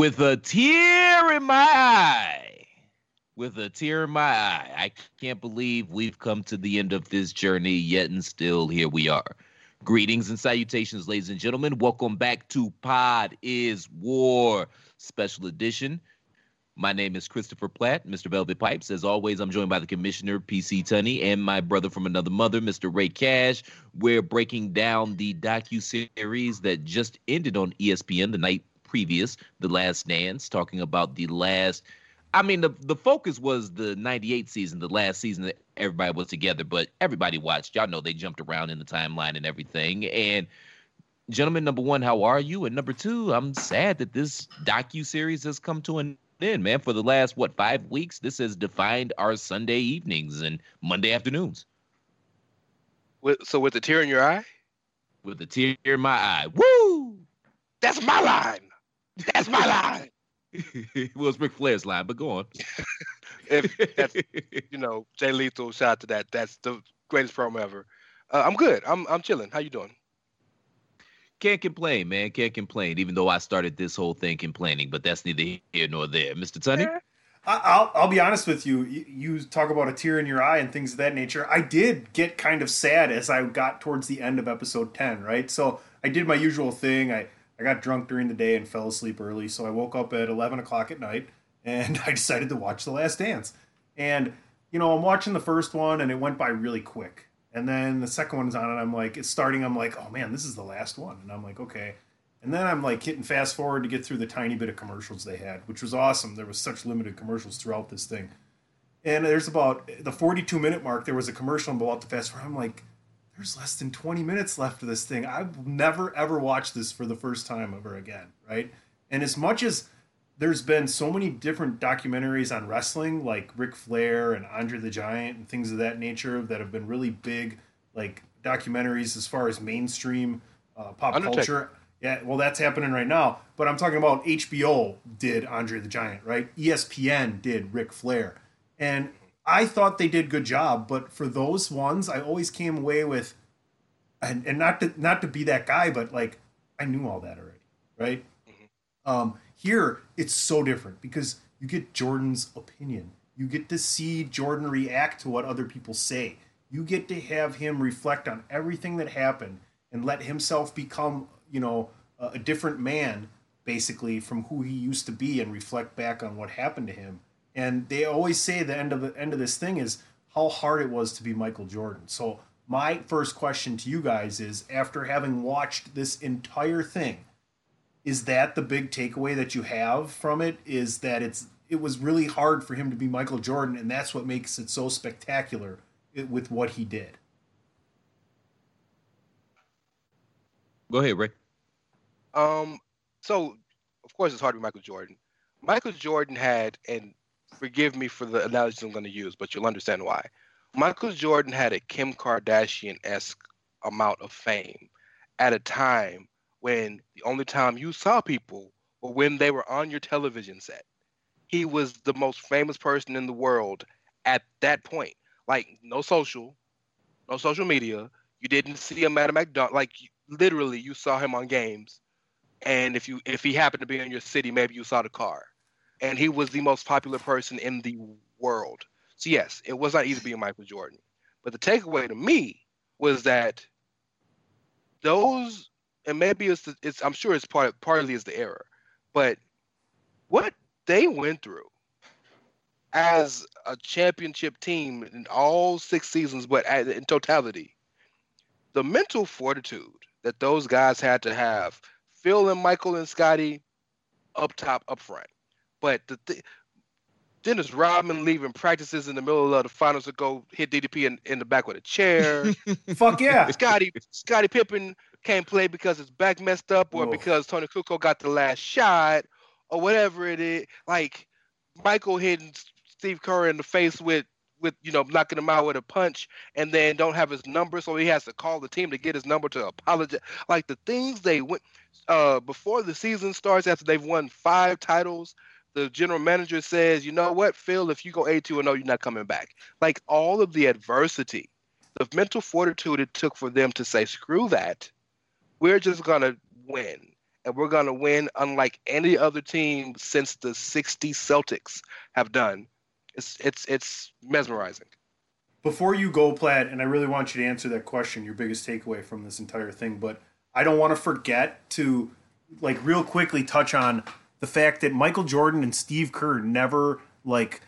With a tear in my eye. With a tear in my eye. I can't believe we've come to the end of this journey, yet and still here we are. Greetings and salutations, ladies and gentlemen. Welcome back to Pod is War Special Edition. My name is Christopher Platt, Mr. Velvet Pipes. As always, I'm joined by the Commissioner, PC Tunney, and my brother from another mother, Mr. Ray Cash. We're breaking down the docu-series that just ended on ESPN the night previous, The Last Dance, talking about the last. I mean, the the focus was the '98 season, the last season that everybody was together, but everybody watched. Y'all know they jumped around in the timeline and everything. And gentlemen, number one, how are you? And number two, I'm sad that this docu series has come to an end, man. For the last what five weeks, this has defined our Sunday evenings and Monday afternoons. With, so with a tear in your eye? With a tear in my eye. Woo! That's my line. That's my line. well, it's Ric Flair's line, but go on. if that's, you know, Jay Lethal, shout out to that. That's the greatest promo ever. Uh, I'm good. I'm I'm chilling. How you doing? Can't complain, man. Can't complain. Even though I started this whole thing complaining, but that's neither here nor there. Mr. Tunney. I'll I'll be honest with you. You talk about a tear in your eye and things of that nature. I did get kind of sad as I got towards the end of episode ten. Right, so I did my usual thing. I I got drunk during the day and fell asleep early, so I woke up at 11 o'clock at night and I decided to watch The Last Dance. And you know, I'm watching the first one and it went by really quick. And then the second one's on and I'm like, it's starting. I'm like, oh man, this is the last one. And I'm like, okay. And then I'm like hitting fast forward to get through the tiny bit of commercials they had, which was awesome. There was such limited commercials throughout this thing. And there's about the 42 minute mark, there was a commercial about the fast forward. I'm like, there's less than 20 minutes left of this thing. I've never ever watched this for the first time ever again, right? And as much as there's been so many different documentaries on wrestling, like Ric Flair and Andre the Giant and things of that nature, that have been really big, like documentaries as far as mainstream uh, pop culture. Yeah, well, that's happening right now. But I'm talking about HBO did Andre the Giant, right? ESPN did Ric Flair, and I thought they did good job. But for those ones, I always came away with, and, and not to not to be that guy, but like I knew all that already, right? Mm-hmm. Um, here, it's so different because you get Jordan's opinion. You get to see Jordan react to what other people say. You get to have him reflect on everything that happened and let himself become, you know, a different man basically from who he used to be and reflect back on what happened to him. And they always say the end of the end of this thing is how hard it was to be Michael Jordan. So my first question to you guys is after having watched this entire thing, is that the big takeaway that you have from it is that it's it was really hard for him to be Michael Jordan and that's what makes it so spectacular with what he did. Go ahead, Ray. Um so of course it's hard to be Michael Jordan. Michael Jordan had and forgive me for the analogy I'm going to use, but you'll understand why. Michael Jordan had a Kim Kardashian esque amount of fame at a time when the only time you saw people were when they were on your television set. He was the most famous person in the world at that point. Like no social, no social media. You didn't see him at a McDonald's. Like literally, you saw him on games, and if you if he happened to be in your city, maybe you saw the car. And he was the most popular person in the world. So yes, it was not easy being Michael Jordan. But the takeaway to me was that those and maybe it's, it's I'm sure it's part partly is the error, but what they went through as a championship team in all six seasons, but in totality, the mental fortitude that those guys had to have, Phil and Michael and Scottie, up top, up front. But the th- Dennis Rodman leaving practices in the middle of the finals to go hit DDP in, in the back with a chair. Fuck yeah. Scottie Scottie Pippen can't play because his back messed up or Whoa. because Toni Kukoc got the last shot or whatever it is. Like Michael hitting Steve Kerr in the face with with you know knocking him out with a punch and then don't have his number so he has to call the team to get his number to apologize like the things they went uh before the season starts after they've won five titles the general manager says you know what phil if you go 82 and 0 you're not coming back like all of the adversity the mental fortitude it took for them to say screw that we're just gonna win, and we're gonna win unlike any other team since the '60 Celtics have done. It's it's it's mesmerizing. Before you go, Platt, and I really want you to answer that question, your biggest takeaway from this entire thing, but I don't want to forget to like real quickly touch on the fact that Michael Jordan and Steve Kerr never like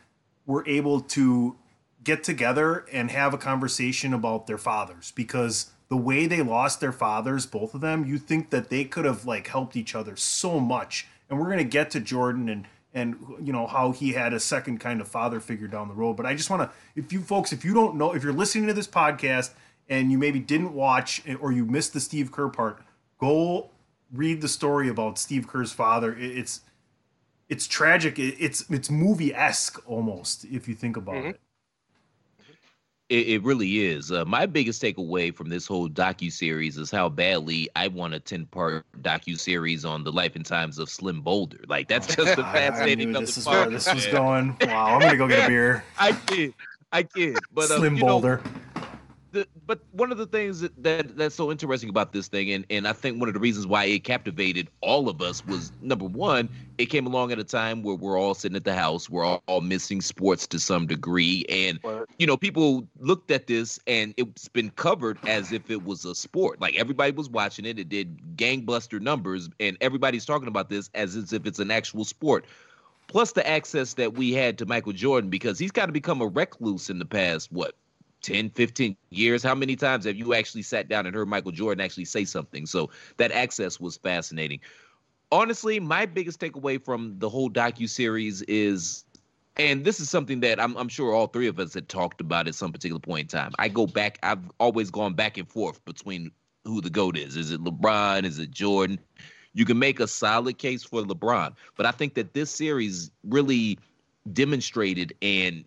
were able to get together and have a conversation about their fathers because the way they lost their fathers, both of them, you think that they could have like helped each other so much. And we're gonna get to Jordan and and you know how he had a second kind of father figure down the road. But I just want to, if you folks, if you don't know, if you're listening to this podcast and you maybe didn't watch or you missed the Steve Kerr part, go read the story about Steve Kerr's father. It's it's tragic. It's it's movie esque almost if you think about mm-hmm. it. It, it really is. Uh, my biggest takeaway from this whole docu series is how badly I want a ten part docu series on the life and times of Slim Boulder. Like that's just a fascinating. I, I this is where this was going. Wow, I'm gonna go get a beer. I did. I did. But uh, Slim Boulder. Know, the, but one of the things that, that that's so interesting about this thing, and, and I think one of the reasons why it captivated all of us was number one, it came along at a time where we're all sitting at the house, we're all, all missing sports to some degree, and you know people looked at this and it's been covered as if it was a sport. Like everybody was watching it, it did gangbuster numbers, and everybody's talking about this as, as if it's an actual sport. plus the access that we had to Michael Jordan because he's got to become a recluse in the past what 10, 15 years. How many times have you actually sat down and heard Michael Jordan actually say something? So that access was fascinating. Honestly, my biggest takeaway from the whole docu series is, and this is something that I'm, I'm sure all three of us had talked about at some particular point in time. I go back. I've always gone back and forth between who the goat is. Is it LeBron? Is it Jordan? You can make a solid case for LeBron, but I think that this series really demonstrated and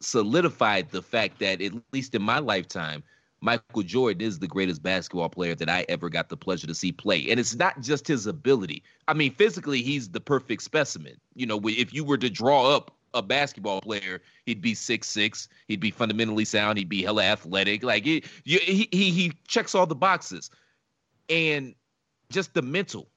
solidified the fact that at least in my lifetime, Michael Jordan is the greatest basketball player that I ever got the pleasure to see play. And it's not just his ability. I mean, physically, he's the perfect specimen. You know, if you were to draw up a basketball player, he'd be six six. He'd be fundamentally sound. He'd be hella athletic. Like he, he, he, he checks all the boxes, and just the mental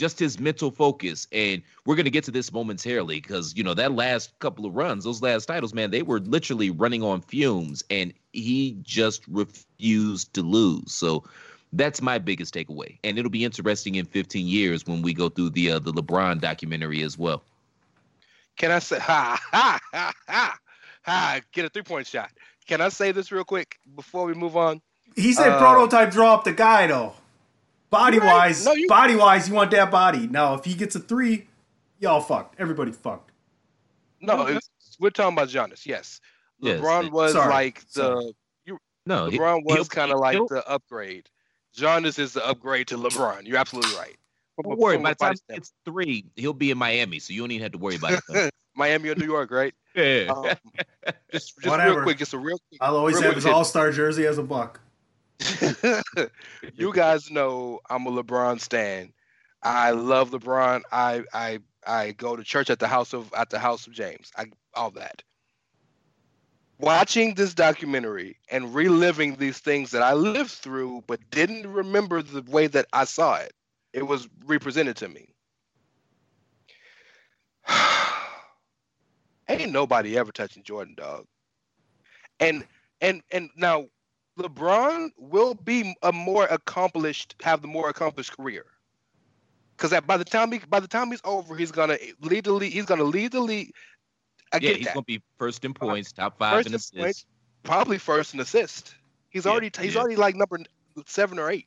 just his mental focus. And we're going to get to this momentarily because, you know, that last couple of runs, those last titles, man, they were literally running on fumes and he just refused to lose. So that's my biggest takeaway. And it'll be interesting in 15 years when we go through the uh, the LeBron documentary as well. Can I say, ha, ha, ha, ha, ha, get a three point shot? Can I say this real quick before we move on? He said uh, prototype draw up the guy, though. Body right? wise, no, you... body wise, you want that body. Now, if he gets a three, y'all fucked. Everybody fucked. No, we're talking about Giannis. Yes, yes LeBron was sorry, like the. You, no, LeBron he, was kind of like the upgrade. Giannis is the upgrade to LeBron. You're absolutely right. Don't worry. By the time it's three, he'll be in Miami, so you don't even have to worry about it. Miami or New York, right? Yeah. Um, just, just real quick, just a real. Quick, I'll always have his All Star jersey as a buck. you guys know I'm a LeBron stan. I love LeBron. I I I go to church at the house of at the house of James. I all that. Watching this documentary and reliving these things that I lived through but didn't remember the way that I saw it. It was represented to me. Ain't nobody ever touching Jordan, dog. And and and now LeBron will be a more accomplished, have the more accomplished career. Because by the time he, by the time he's over, he's gonna lead the league. He's gonna lead the league. I yeah, he's that. gonna be first in points, top five in assists, points, probably first in assists. He's yeah, already he's yeah. already like number seven or eight.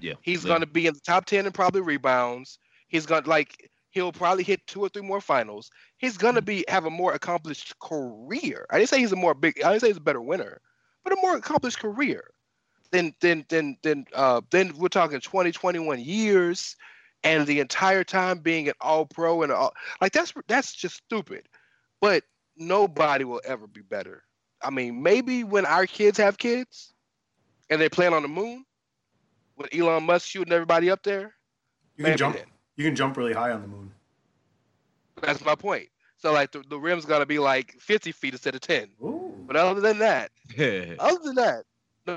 Yeah, he's gonna be in the top ten and probably rebounds. He's gonna like he'll probably hit two or three more finals. He's gonna mm-hmm. be have a more accomplished career. I didn't say he's a more big. I didn't say he's a better winner but a more accomplished career. Then then then then uh then we're talking 20, 21 years and the entire time being an all pro and all like that's that's just stupid. But nobody will ever be better. I mean, maybe when our kids have kids and they plan on the moon, with Elon Musk shooting everybody up there, you can jump. Then. You can jump really high on the moon. That's my point. So like the, the rim's gonna be like 50 feet instead of 10. Ooh. But other than that, other than that,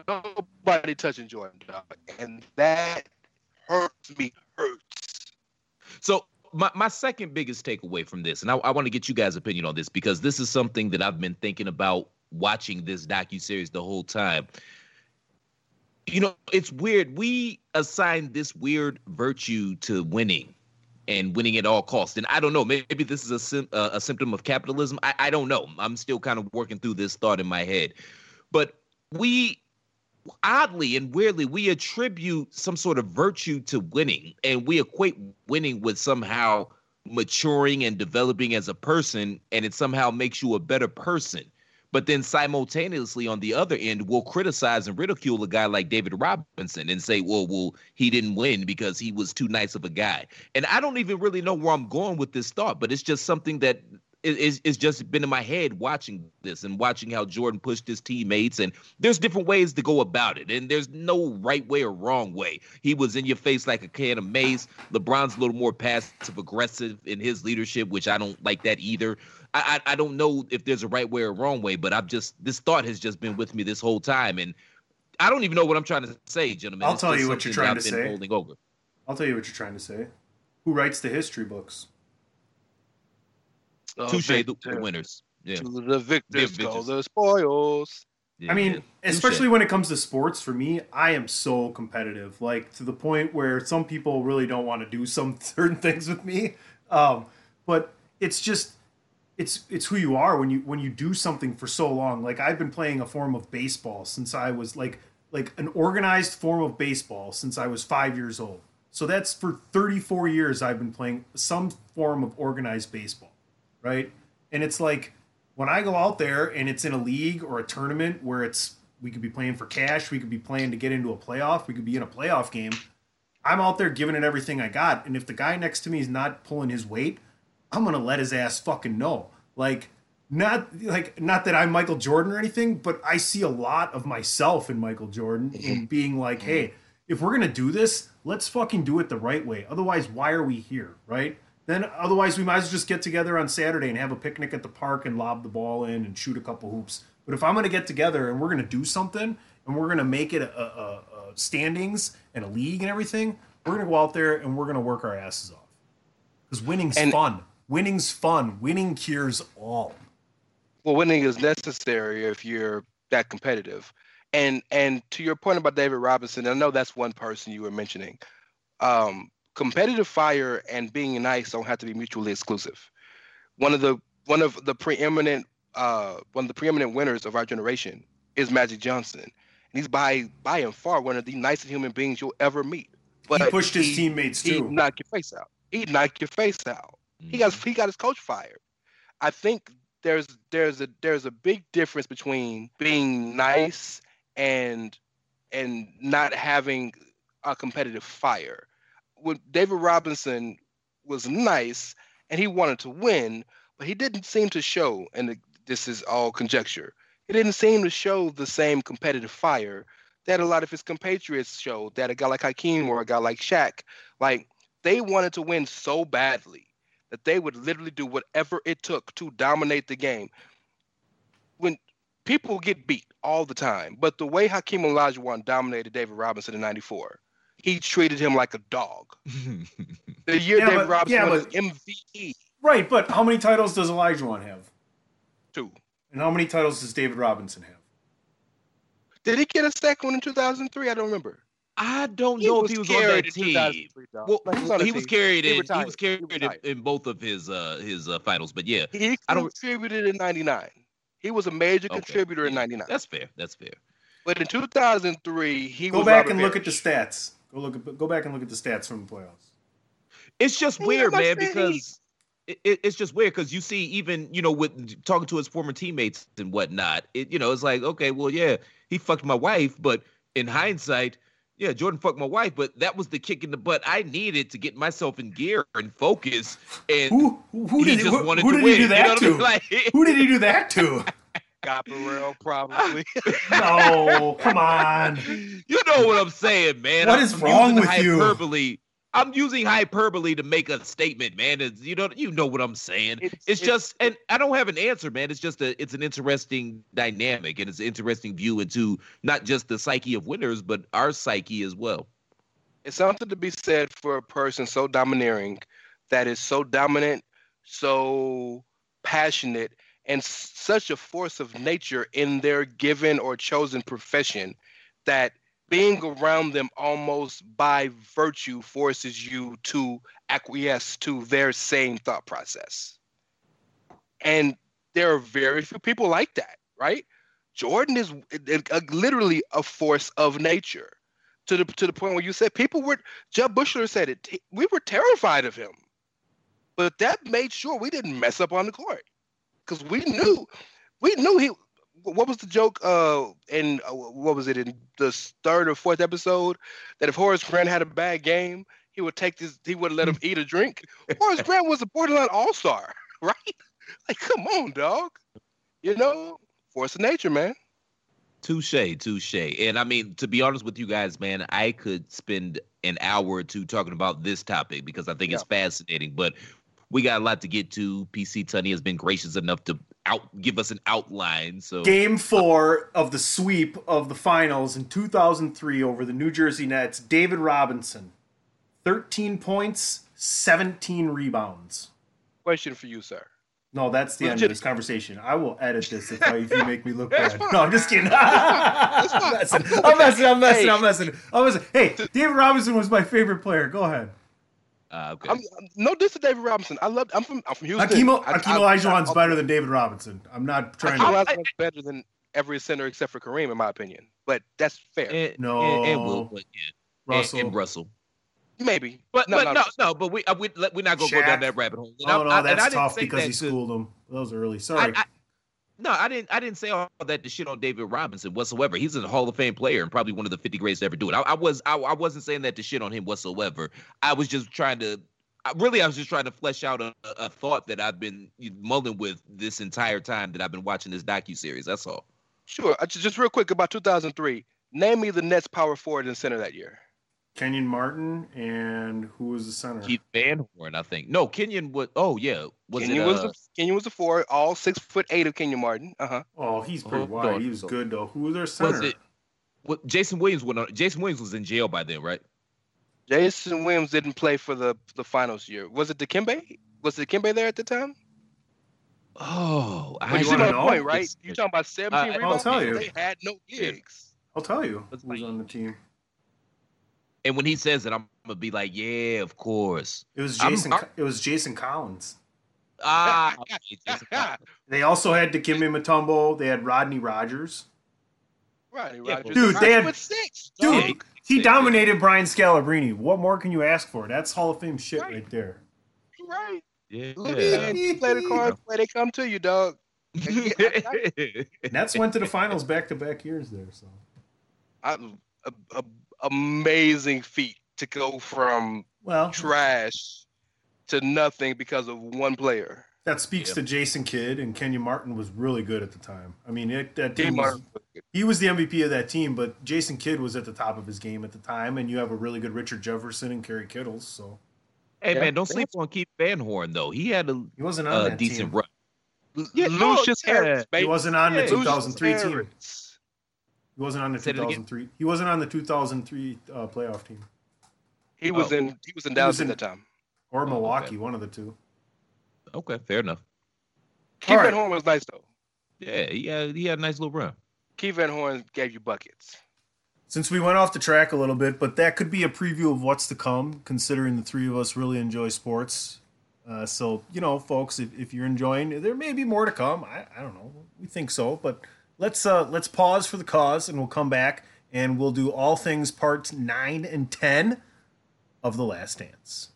nobody touching Jordan, dog. and that hurts me. Hurts. So my, my second biggest takeaway from this, and I, I want to get you guys' opinion on this because this is something that I've been thinking about watching this docu series the whole time. You know, it's weird. We assign this weird virtue to winning and winning at all costs. And I don't know, maybe this is a, sim- uh, a symptom of capitalism. I, I don't know. I'm still kind of working through this thought in my head. But we oddly and weirdly we attribute some sort of virtue to winning and we equate winning with somehow maturing and developing as a person and it somehow makes you a better person but then simultaneously on the other end we'll criticize and ridicule a guy like David Robinson and say, well, well, he didn't win because he was too nice of a guy. And I don't even really know where I'm going with this thought, but it's just something that is is just been in my head watching this and watching how Jordan pushed his teammates and there's different ways to go about it and there's no right way or wrong way. He was in your face like a can of mace. LeBron's a little more passive aggressive in his leadership, which I don't like that either. I, I, I don't know if there's a right way or wrong way, but I've just this thought has just been with me this whole time, and I don't even know what I'm trying to say, gentlemen. I'll it's tell you what you're trying to say. Holding over. I'll tell you what you're trying to say. Who writes the history books? Oh, Touche, the, the winners. Yeah. To the victors go the spoils. Yeah, I mean, yeah. especially when it comes to sports, for me, I am so competitive, like to the point where some people really don't want to do some certain things with me. Um, but it's just it's it's who you are when you when you do something for so long. Like I've been playing a form of baseball since I was like like an organized form of baseball since I was 5 years old. So that's for 34 years I've been playing some form of organized baseball, right? And it's like when I go out there and it's in a league or a tournament where it's we could be playing for cash, we could be playing to get into a playoff, we could be in a playoff game. I'm out there giving it everything I got, and if the guy next to me is not pulling his weight, I'm gonna let his ass fucking know. Like, not like not that I'm Michael Jordan or anything, but I see a lot of myself in Michael Jordan and mm-hmm. being like, hey, if we're gonna do this, let's fucking do it the right way. Otherwise, why are we here, right? Then otherwise we might as well just get together on Saturday and have a picnic at the park and lob the ball in and shoot a couple hoops. But if I'm gonna get together and we're gonna do something and we're gonna make it a, a, a standings and a league and everything, we're gonna go out there and we're gonna work our asses off. Because winning's And- fun. Winning's fun. Winning cures all. well, winning is necessary if you're that competitive. And and to your point about David Robinson, I know that's one person you were mentioning. Um, competitive fire and being nice don't have to be mutually exclusive. One of the one of the preeminent uh, one of the preeminent winners of our generation is Magic Johnson. And he's by by and far one of the nicest human beings you'll ever meet. But he pushed his teammates He'd knock your face out. He'd knock your face out. He got mm-hmm. he got his coach fired. I think there's there's a there's a big difference between being nice and and not having a competitive fire. When David Robinson was nice and he wanted to win, but he didn't seem to show, and this is all conjecture. He didn't seem to show the same competitive fire that a lot of his compatriots showed. That a guy like Hakeem or a guy like Shaq, like they wanted to win so badly that they would literally do whatever it took to dominate the game. When people get beat all the time, but the way Hakeem Olajuwon dominated David Robinson in '94, he treated him like a dog. The year Yeah, David but- Robinson yeah, was but- MVP Right, but how many titles does Elijah have? Two. And how many titles does David Robinson have? Did he get a second one in 2003? I don't remember. I don't know if he was on carried that in team. Well, Like, he was on he was carried He in. He retired. was carried He in, in both of his uh his uh, finals. But yeah, He I don't- contributed in '99. He was a major Okay. contributor in '99. that's fair. That's fair. But in 2003, he Go was back Robert and look at the stats. Go look at go back and look at the stats from the playoffs. It's just Yeah, weird, man, then he- because it, it, it's just weird because you see, even you know, with talking to his former teammates and whatnot, it you know, it's like, okay, well, yeah, he fucked my wife, but in hindsight, yeah, Jordan fucked my wife, but that was the kick in the butt I needed to get myself in gear and focus. And Who who, who he did just who, wanted who to did win. he do you know that what I mean? Like, who did he do that to? Scott Burrell, probably. no, come on. You know what I'm saying, man. What I'm, is wrong using with you? I'm using hyperbole to make a statement, man. It's, you know, you know what I'm saying. It's- It's, it's- just, and I don't have an answer, man. It's just a, it's an interesting dynamic, and it's an interesting view into not just the psyche of winners, but our psyche as well. it's something to be said for a person so domineering, that is so dominant, so passionate, and such a force of nature in their given or chosen profession that being around them almost by virtue forces you to acquiesce to their same thought process. And there are very few people like that, right? Jordan is uh, literally a force of nature to the to the point where you said people were Jud Buechler said it. We were terrified of him, but that made sure we didn't mess up on the court because we knew we knew he. What was the joke? Uh, in uh, what was it in the third or fourth episode? That if Horace Grant had a bad game, he would take this. He would let him eat a drink. Horace Grant was a borderline all star, right? Like, come on, dog. You know, force of nature, man. Touche, touche. And I mean, to be honest with you guys, man, I could spend an hour or two talking about this topic because I think it's fascinating. But we got a lot to get to. PC Tunney has been gracious enough to out give us an outline. So Game four of the sweep of the finals in 2003 over the New Jersey Nets. David Robinson, 13 points, 17 rebounds. Question for you, sir. No, that's the end of this conversation. I will edit this if, I, if you make me look bad. No, I'm just kidding. I'm messing. I'm messing. I'm messing. I'm messing. I'm messing. Hey, David Robinson was my favorite player. Go ahead. Uh, okay. I'm, I'm- no diss to David Robinson. I love. I'm from. I'm from Houston. Hakeem, I- Hakeem I- Olajuwon's better than David Robinson. I'm not trying Hakeem to. Olajuwon's better than every center except for Kareem, in my opinion. But that's fair. and, No. and, and Will, but yeah, Russell. and, Russell. Maybe. But No, but no, no, no. no, but we uh, we let- we're not gonna go down that rabbit hole. And Oh I- no, I- and I that's tough because that he schooled them. Those was early. I, Sorry. I, no, I didn't. I didn't say all that to shit on David Robinson whatsoever. He's a Hall of Fame player and probably one of the 50 greatest to ever do it. I, I was. I, I wasn't saying that to shit on him whatsoever. I was just trying to. Really, I was just trying to flesh out a, a thought that I've been mulling with this entire time that I've been watching this docu series. That's all. Sure. Just, just real quick about 2003. Name me the Nets power forward and center that year. Kenyon Martin and who was the center? Keith Van Horn, I think. No, Kenyon was. Oh yeah, was Kenyon it? was uh, the Kenyon was the forward, all six foot eight of Kenyon Martin. Uh huh. oh, he's pretty Hold wide. on. He was good though. Who was their center? was it? What Jason Williams went on? Jason Williams was in jail by then, right? Jason Williams didn't play for the the finals year. Was it Dikembe? Was it Dikembe there at the time? Oh, But you you see wanna my know? point, right? You're talking about 17 Uh, I'll tell you. They had no gigs. I'll tell you That's who was on the team. And when he says it, I'm gonna be like, yeah, of course. It was I'm- Jason. I'm- it was Jason Collins. Ah, okay, Jason Collins. They also had Dikembe Mutombo. They had Rodney Rogers. Rodney Yeah, Rogers. dude, they had- six. Dude, Yeah, dog. He Yeah. dominated Brian Scalabrine. What more can you ask for? That's Hall of Fame shit Right. right there. You're right. yeah. Look at you play the cards where they come to you, dog. Nets went to the finals back to back years there. So I, a, a, amazing feat to go from well, trash to nothing because of one player. that speaks Yeah. to Jason Kidd and Kenyon Martin was really good at the time. I mean, it, that Team team was, he was the MVP of that team, but Jason Kidd was at the top of his game at the time, and you have a really good Richard Jefferson and Kerry Kittles. So Hey Yeah. man, don't sleep on Keith Van Horn though. He had a, he wasn't on a that decent team. run. Yeah, Lucious yeah. Harris, He wasn't on the 2003 Lucious team. Harris. He wasn't on the Say 2003. He wasn't on the 2003 uh, playoff team He was Oh. in. He was in Dallas was in- at the time. or okay. Milwaukee, one of the two. Okay, fair enough. Keith right. Van Horn was nice though. Yeah, he had he had a nice little run. Keith Van Horn gave you buckets. Since we went off the track a little bit, but that could be a preview of what's to come, considering the three of us really enjoy sports. Uh, so, you know, folks, if, if you're enjoying, there may be more to come. I, I don't know. We think so, but let's uh, let's pause for the cause, and we'll come back and we'll do all things parts nine and ten of the Last Dance.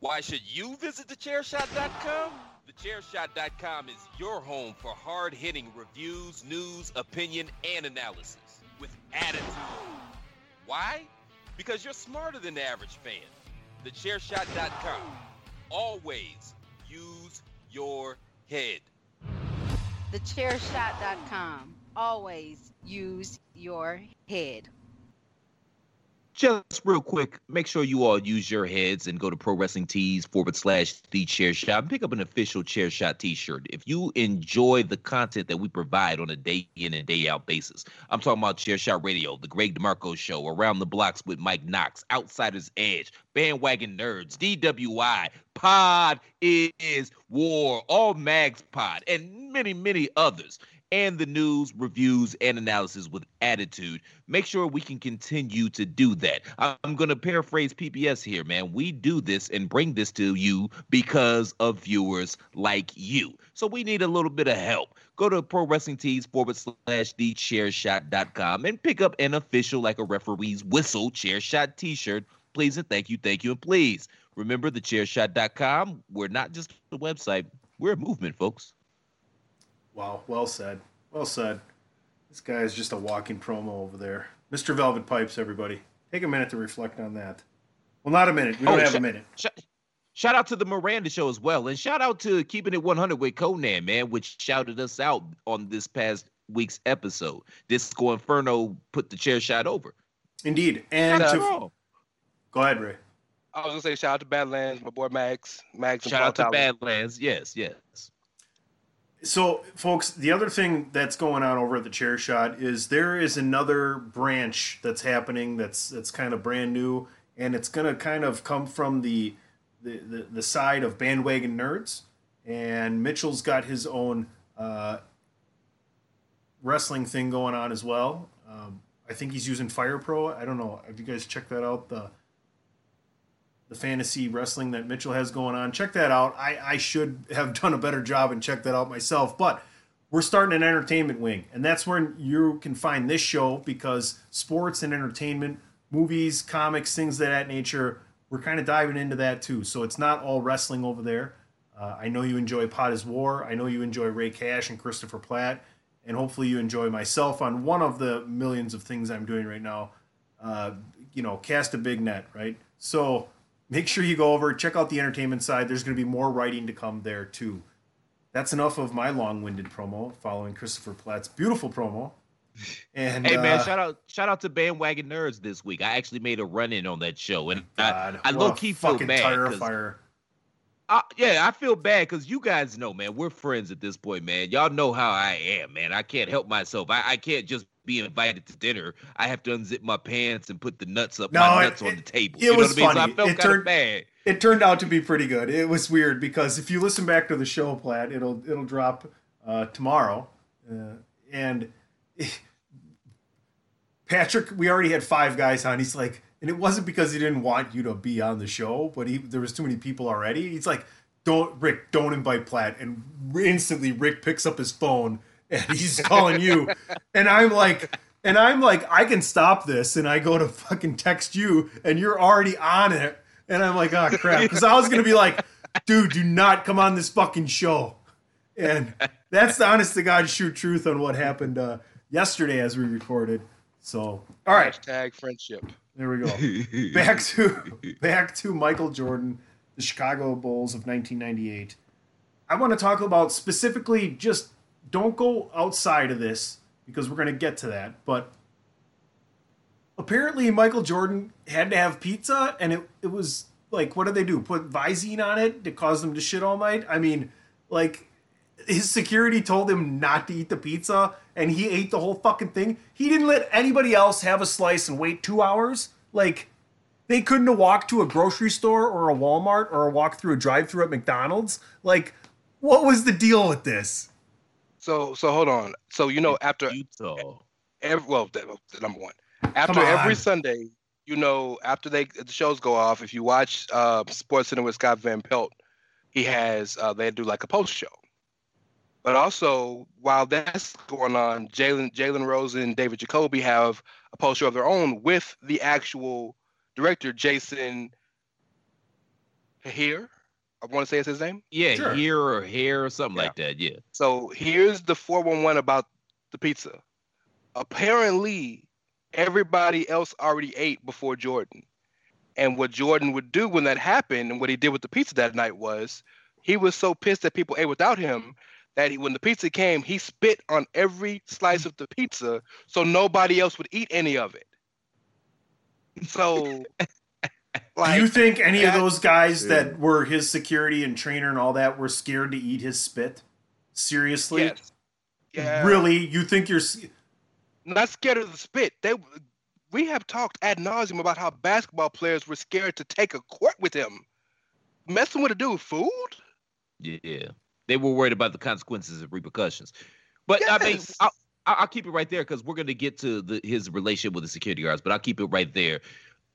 Why should you visit thechairshot.com? Thechairshot.com is your home for hard-hitting reviews, news, opinion, and analysis with attitude. Why? Because you're smarter than the average fan. Thechairshot.com. Always use your head. Thechairshot.com. Always use your head. Just real quick, make sure you all use your heads and go to Pro Wrestling Tees forward slash the chair shot and pick up an official chair shot t shirt. If you enjoy the content that we provide on a day in and day out basis, I'm talking about Chair Shot Radio, The Greg DeMarco Show, Around the Blocks with Mike Knox, Outsiders Edge, Bandwagon Nerds, DWI, Pod is War, All Mags Pod, and many, many others and the news, reviews, and analysis with attitude. Make sure we can continue to do that. I'm going to paraphrase PBS here, man. We do this and bring this to you because of viewers like you. So we need a little bit of help. Go to Pro Wrestling Tees forward slash the chairshot.com and pick up an official, like a referee's whistle, chair shot t shirt. Please and thank you, thank you, and please remember the chairshot.com. We're not just a website, we're a movement, folks. Wow, well said. Well said. This guy is just a walking promo over there. Mr. Velvet Pipes, everybody. Take a minute to reflect on that. Well, not a minute. We don't Oh, have sh- a minute. Sh- shout out to the Miranda show as well, and shout out to keeping it 100 with Konnan, man, which shouted us out on this past week's episode. Disco Inferno put the chair shot over. Indeed. And to, go ahead, Ray. I was gonna say shout out to Badlands, my boy Max, Max, and shout Paul out to Badlands. Yes, yes. So, folks, the other thing that's going on over at the Chair Shot is there is another branch that's happening that's that's kind of brand new, and it's going to kind of come from the, the the the side of bandwagon nerds. And Mitchell's got his own uh, wrestling thing going on as well. Um, I think he's using Fire Pro. I don't know. Have you guys checked that out? The the fantasy wrestling that Mitchell has going on. Check that out. I, I should have done a better job and checked that out myself, but we're starting an entertainment wing, and that's where you can find this show because sports and entertainment, movies, comics, things of that nature, we're kind of diving into that too. So it's not all wrestling over there. Uh, I know you enjoy Pod is War. I know you enjoy Ray Cash and Christopher Platt, and hopefully you enjoy myself on one of the millions of things I'm doing right now. Uh, you know, cast a big net, right? So make sure you go over, check out the entertainment side. There's going to be more writing to come there too. That's enough of my long-winded promo following Christopher Platt's beautiful promo. And hey man, uh, shout out shout out to Bandwagon Nerds this week. I actually made a run in on that show, and I, God, I what low key feel bad. tire fire. Uh, yeah, I feel bad because you guys know, man, we're friends at this point, man. Y'all know how I am, man. I can't help myself. I, I can't just be invited to dinner. I have to unzip my pants and put the nuts up No, my it- nuts on the table. it know was what I mean? So funny. I felt It turned- bad. It turned out to be pretty good. It was weird because if you listen back to the show, Platt, it'll it'll drop uh, tomorrow, uh, and Patrick, we already had five guys on. He's like, and it wasn't because he didn't want you to be on the show, but he there was too many people already. He's like, don't Rick, don't invite Platt, and instantly Rick picks up his phone and he's calling you, and I'm like. And I'm like, I can stop this, and I go to fucking text you, and you're already on it. And I'm like, oh crap, because I was gonna be like, dude, do not come on this fucking show. And that's the honest to God shoot truth on what happened uh, yesterday as we recorded. So, all right, Hashtag friendship. there we go. Back to back to Michael Jordan, the Chicago Bulls of 1998. I want to talk about specifically just don't go outside of this because we're going to get to that. But apparently, Michael Jordan had to have pizza, and it, it was like, what did they do? Put Visine on it to cause them to shit all night? I mean, like, his security told him not to eat the pizza, and he ate the whole fucking thing. He didn't let anybody else have a slice and wait two hours. Like, they couldn't have walked to a grocery store or a Walmart or a walk through a drive-through at McDonald's. Like, what was the deal with this? So so hold on. So you know after every well number one. After on. every Sunday, you know after they the shows go off, if you watch uh, Sports Center with Scott Van Pelt, he has uh, they do like a post show. But also while that's going on, Jalen Jalen Rose and David Jacoby have a post show of their own with the actual director Jason Hehir. I want to say it's his name. Yeah, Sure. here or hair or something Yeah. like that. Yeah. So here's the 411 about the pizza. Apparently, everybody else already ate before Jordan. And what Jordan would do when that happened and what he did with the pizza that night was he was so pissed that people ate without him that he, when the pizza came, he spit on every slice of the pizza so nobody else would eat any of it. So, like, Do you think any of those guys that were his security and trainer and all that were scared to eat his spit? Seriously? yes. Yeah. Really? You think you're not scared of the spit. They we have talked ad nauseum about how basketball players were scared to take a court with him. Messing with a dude food? Yeah, they were worried about the consequences and repercussions. But I mean, Yes. I'll, I'll I'll keep it right there because we're going to get to the, his relationship with the security guards. But I'll keep it right there.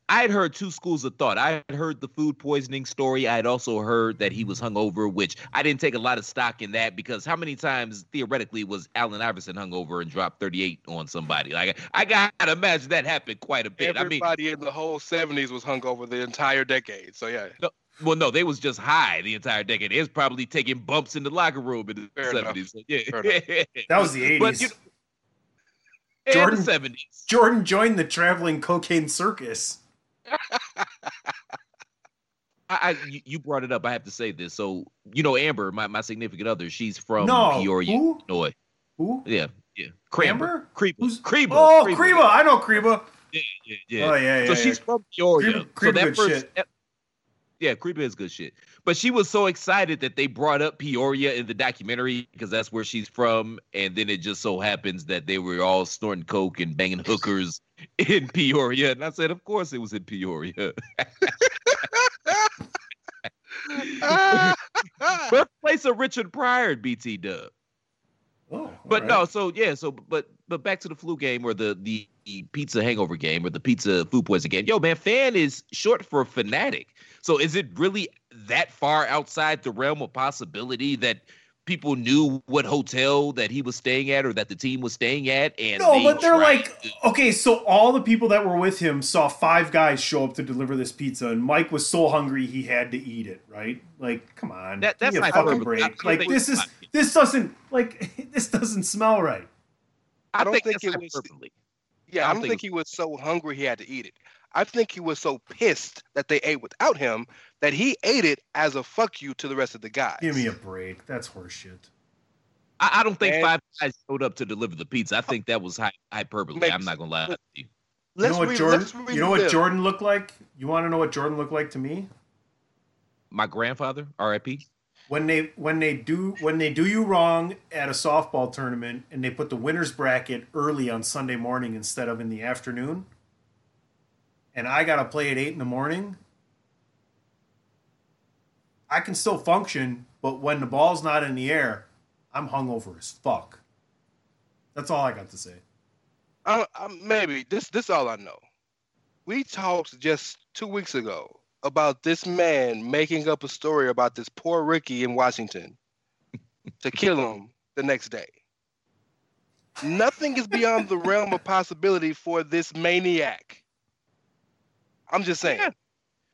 I had heard two schools of thought. I had heard the food poisoning story. I had also heard that he was hungover, which I didn't take a lot of stock in that because how many times theoretically was Allen Iverson hungover and dropped 38 on somebody? Like I gotta imagine that happened quite a bit. I mean, Everybody in the whole 70s was hungover the entire decade. So yeah. Well, no, they was just high the entire decade. They was probably taking bumps in the locker room in the Fair seventies. So, yeah, Fair That was the 80s. But, you know, Jordan- the seventies. Jordan joined the traveling cocaine circus. I, I you- brought it up. I have to say this. So you know, Amber, my, my significant other, she's from no. Peoria, Who? Illinois. Who? Yeah, yeah. Cramber, Amber? Creba, Creba. Oh, Creba. I know Kreba. Yeah, yeah, yeah. Oh, yeah, yeah. so yeah. she's from Peoria. Creba- so that first, shit. Yeah, Creba is good shit. But she was so excited that they brought up Peoria in the documentary because that's where she's from, and then it just so happens that they were all snorting coke and banging hookers in Peoria, and I said, of course, it was in Peoria, birthplace of Richard Pryor at BT Dub. Oh, But all no, so yeah, so but but back to the flu game or the the pizza hangover game or the pizza food poison game. Yo, man, fan is short for fanatic. So is it really that far outside the realm of possibility that people knew what hotel that he was staying at or that the team was staying at? And No, they but they're like, to- okay, so all the people that were with him saw five guys show up to deliver this pizza, and Mike was so hungry he had to eat it, right? Like, come on, That- give that's me a fucking hyperbole. Break. Like, this is not. this doesn't like this doesn't smell right. I, I don't think, think it was- hyperbole. Yeah, I I don't don't think think he was so hungry he had to eat it. I think he was so pissed that they ate without him that he ate it as a fuck you to the rest of the guys. Give me a break. That's horseshit. I, I don't think And- five guys showed up to deliver the pizza. I think that was hy- hyperbole. Makes- I'm not gonna lie to you. You Let's know what re- Jordan? let's You know what relive. Jordan looked like? You want to know what Jordan looked like to me? My grandfather, R.I.P. when they when they do when they do you wrong at a softball tournament and they put the winners bracket early on Sunday morning instead of in the afternoon, and I gotta play at eight in the morning, I can still function, but when the ball's not in the air, I'm hungover as fuck. That's all I got to say. I, I, maybe this this all I know. We talked just two weeks ago about this man making up a story about this poor Ricky in Washington to kill him the next day. Nothing is beyond the realm of possibility for this maniac. I'm just saying.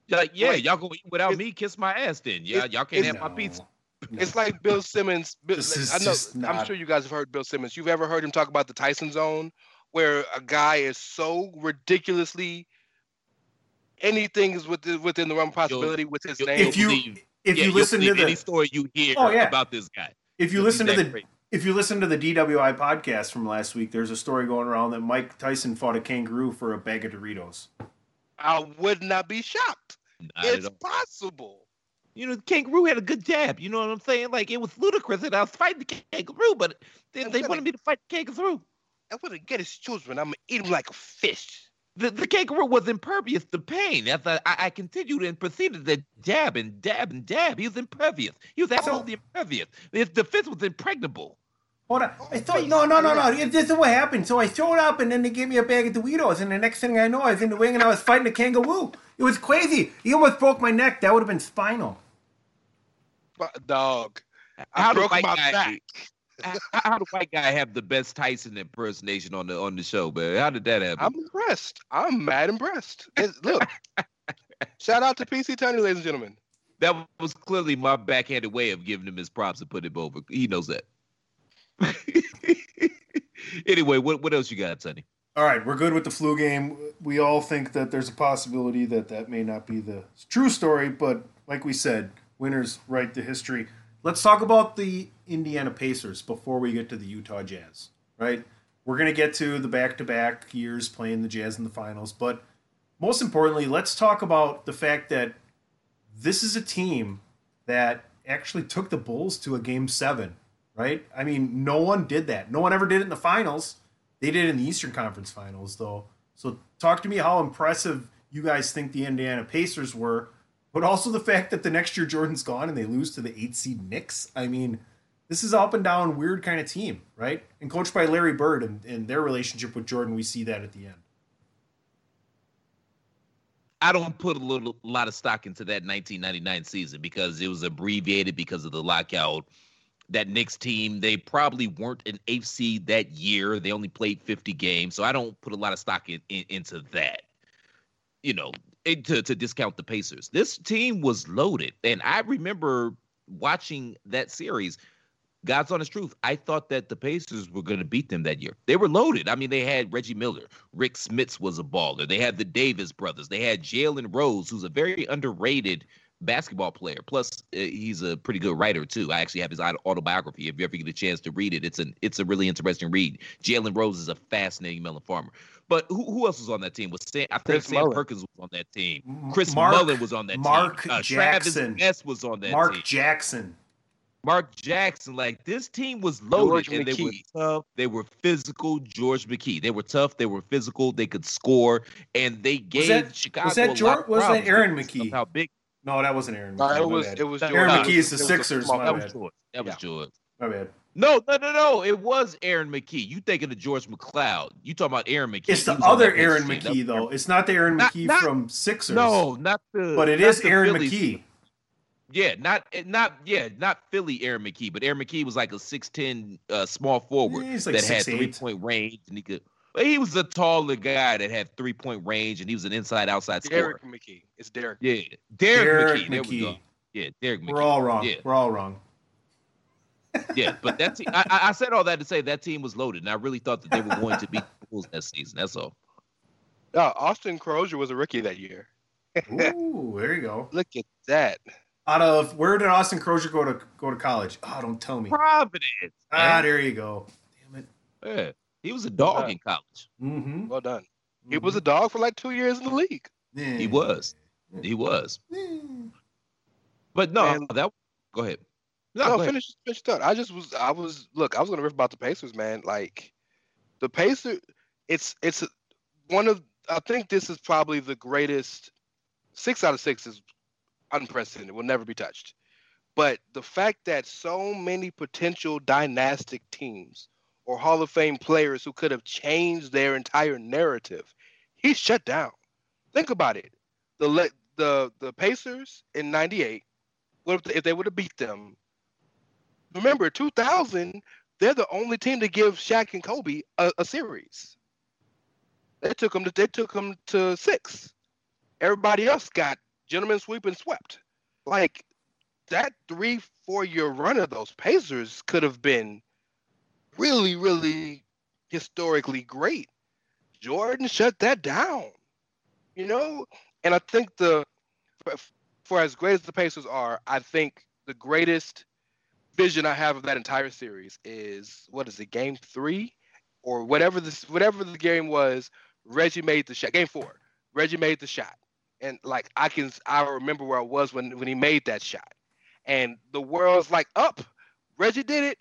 Yeah. Like, yeah, Like, y'all gonna eat without me? Kiss my ass then. Yeah, it- y'all can't it's- have my pizza. No. It's like Bill Simmons. Bill, This is I know. just I'm sure you guys have heard Bill Simmons. You've ever heard him talk about the Tyson Zone, where a guy is so ridiculously anything is within within the realm of possibility with his name. if you believe- if Yeah, you listen to the any story you hear Oh, yeah. about this guy. if you listen to the crazy. if you listen to the DWI podcast from last week, there's a story going around that Mike Tyson fought a kangaroo for a bag of Doritos. I would not be shocked. Not it's possible. You know, the kangaroo had a good jab. You know what I'm saying? Like it was ludicrous that I was fighting the kangaroo, but they, they wanted me to fight the kangaroo. I want to get his children. I'm gonna eat him like a fish. The, the kangaroo was impervious to pain. As I, I, I continued and proceeded to jab and dab and dab. He was impervious. He was absolutely impervious. His defense was impregnable. Hold on. I thought no, no, no, no. If This is what happened. So I showed up, and then they gave me a bag of Doritos, and the next thing I know, I was in the ring and I was fighting a kangaroo. It was crazy. He almost broke my neck. That would have been spinal. But dog, I How the broke white my guy- back. How, how the white guy have the best Tyson impersonation on the on the show, man? How did that happen? I'm impressed. I'm mad impressed. It's- look, shout out to PC Tony, ladies and gentlemen. that was clearly my backhanded way of giving him his props and putting him over. He knows that. anyway, what what else you got, Sonny? All right, we're good with the flu game. We all think that there's a possibility that that may not be the true story, but like we said, winners write the history. Let's talk about the Indiana Pacers before we get to the Utah Jazz, right? We're going to get to the back to back years playing the Jazz in the finals, but most importantly, let's talk about the fact that this is a team that actually took the Bulls to a game seven, right? I mean, no one did that. No one ever did it in the finals. They did it in the Eastern Conference Finals, though. So, talk to me how impressive you guys think the Indiana Pacers were, but also the fact that the next year Jordan's gone and they lose to the eight seed Knicks. I mean, this is up and down, weird kind of team, right? And coached by Larry Bird and, and their relationship with Jordan, we see that at the end. I don't put a little lot of stock into that 1999 season because it was abbreviated because of the lockout. That Knicks team, they probably weren't an eighth seed that year. They only played 50 games, so I don't put a lot of stock in, in, into that. You know, to to discount the Pacers. This team was loaded, and I remember watching that series. God's honest truth, I thought that the Pacers were going to beat them that year. They were loaded. I mean, they had Reggie Miller, Rick Smits was a baller. They had the Davis brothers. They had Jalen Rose, who's a very underrated basketball player. Plus, uh, he's a pretty good writer too. I actually have his autobiography. If you ever get a chance to read it, it's an it's a really interesting read. Jalen Rose is a fascinating melon farmer. But who, who else was on that team? Was Sam, I think Chris Sam Mullin. Perkins was on that team. Chris Mark- Mullin was on that Mark team. Uh, Jackson. Travis Best was on that Mark team. Jackson. Mark Jackson, like this team was loaded George and they were tough. They were physical. George McKee. They were tough. They were physical. They could score, and they gave that- Chicago. was that a lot George- of was that Aaron because McKee? How big? No, that wasn't Aaron. No, McKee. it was it was That- George. Aaron It McKee is the Sixers, That was George. That was George. My bad. No, no, no, no. It was Aaron McKie. You thinking of George McCloud. You talking about Aaron McKie. It's the He was on other Aaron Pacers team. McKee though. It's not the Aaron Not- McKee not- from Sixers. No, not the. but it not is the Aaron Phillies. McKee. Yeah, not not yeah, not Philly Aaron McKie, but Aaron McKee was like a six ten uh, small forward Yeah, like that had three point range, and he could. Well, he was a taller guy that had three point range, and he was an inside outside scorer. Derrick McKey. It's Derek. Yeah, Derek, Derrick McKey. There we go. McKey. Yeah, Derrick McKey. We're all wrong. Yeah. We're all wrong. Yeah, but that team, I, I I said all that to say that team was loaded, and I really thought that they were going to beat the Bulls that season. That's all. No, Austin Croshere was a rookie that year. Ooh, there you go. Look at that. Out of where did Austin Croshere go to go to college? Oh, don't tell me. Providence. Ah, man. there you go. Damn it. Yeah, he was a dog Yeah. in college. Mm-hmm. Well done. He was a dog for like two years in the league. He was. He was. But no, Man. that. Go ahead. No, No, go ahead. finish finish that. I just was I was look, I was gonna riff about the Pacers, man. Like the Pacers it's it's one of I think this is probably the greatest six out of six is unprecedented, will never be touched. But the fact that so many potential dynastic teams or Hall of Fame players who could have changed their entire narrative, he's shut down. Think about it. The the the Pacers in '98, what if, if they would have beat them? Remember, 2000, they're the only team to give Shaq and Kobe a, a series. They took them to they took them to six. Everybody else got gentlemen sweep and swept. Like that three four year run of those Pacers could have been really really historically great. Jordan shut that down. You know, and I think the for, as great as the Pacers are, I think the greatest vision I have of that entire series is what is it, game three? Or whatever this whatever the game was, Reggie made the shot. Game four. Reggie made the shot. And like I can I remember where I was when when he made that shot. And the world's like up. Reggie did it,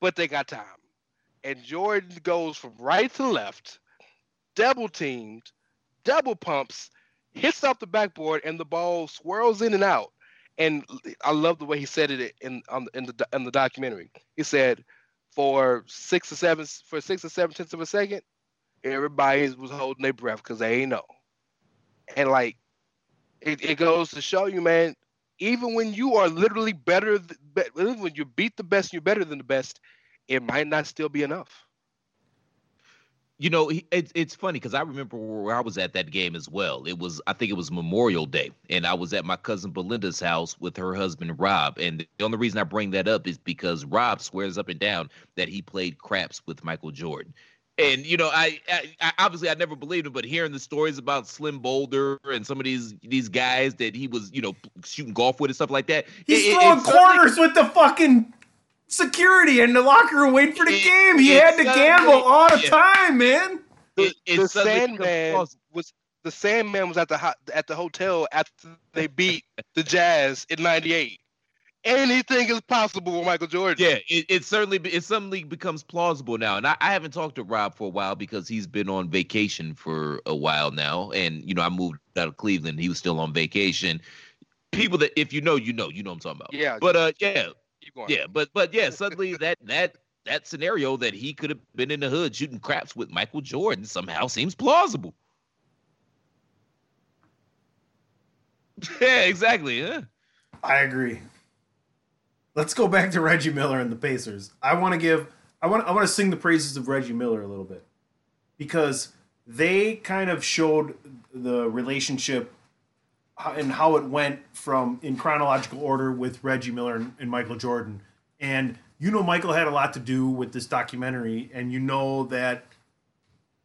but they got time. And Jordan goes from right to left, double teamed, double pumps, hits off the backboard, and the ball swirls in and out. And I love the way he said it in on in the in the documentary. He said, for six or seven for six or seven tenths of a second, everybody was holding their breath because they ain't know. And like, it, it goes to show you, man. Even when you are literally better, even when you beat the best, you're better than the best. It might not still be enough. You know, it's it's funny because I remember where I was at that game as well. It was, I think it was Memorial Day, and I was at my cousin Belinda's house with her husband Rob. And the only reason I bring that up is because Rob swears up and down that he played craps with Michael Jordan. And you know, I, I, I obviously I never believed him, but hearing the stories about Slim Bouler and some of these these guys that he was, you know, shooting golf with and stuff like that, He's it- it- throwing it certainly- corners with the fucking security in the locker room waiting for the It- game. He had to gamble all the yeah. time, man. It, it the suddenly becomes Sandman was the Sandman was at the ho- at the hotel after they beat the Jazz in '98. Anything is possible with Michael Jordan. Yeah, it, it certainly be- it suddenly becomes plausible now, and I, I haven't talked to Rob for a while because he's been on vacation for a while now, and you know I moved out of Cleveland, he was still on vacation. People that if you know, you know, you know what I'm talking about. Yeah, But uh, yeah, keep going. yeah, but but yeah, suddenly that that that scenario that he could have been in the hood shooting craps with Michael Jordan somehow seems plausible. yeah, exactly. Yeah. I agree. Let's go back to Reggie Miller and the Pacers. I want to give I want I want to sing the praises of Reggie Miller a little bit because they kind of showed the relationship ho- and how it went from in chronological order with Reggie Miller and, and Michael Jordan. And you know Michael had a lot to do with this documentary and you know that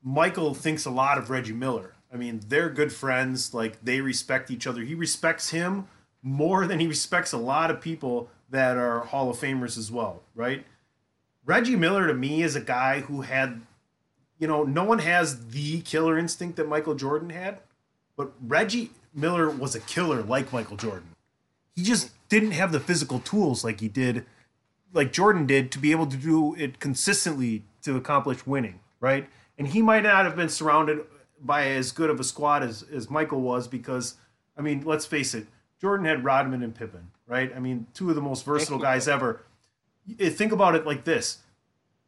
Michael thinks a lot of Reggie Miller. I mean, they're good friends, like they respect each other. He respects him more than he respects a lot of people that are Hall of Famers as well, right? Reggie Miller to me is a guy who had, you know, no one has the killer instinct that Michael Jordan had, but Reggie Miller was a killer like Michael Jordan. He just didn't have the physical tools like he did, like Jordan did, to be able to do it consistently to accomplish winning, right? And he might not have been surrounded by as good of a squad as, as Michael was because, I mean, let's face it, Jordan had Rodman and Pippen, right? I mean, two of the most versatile guys ever. think about it like this.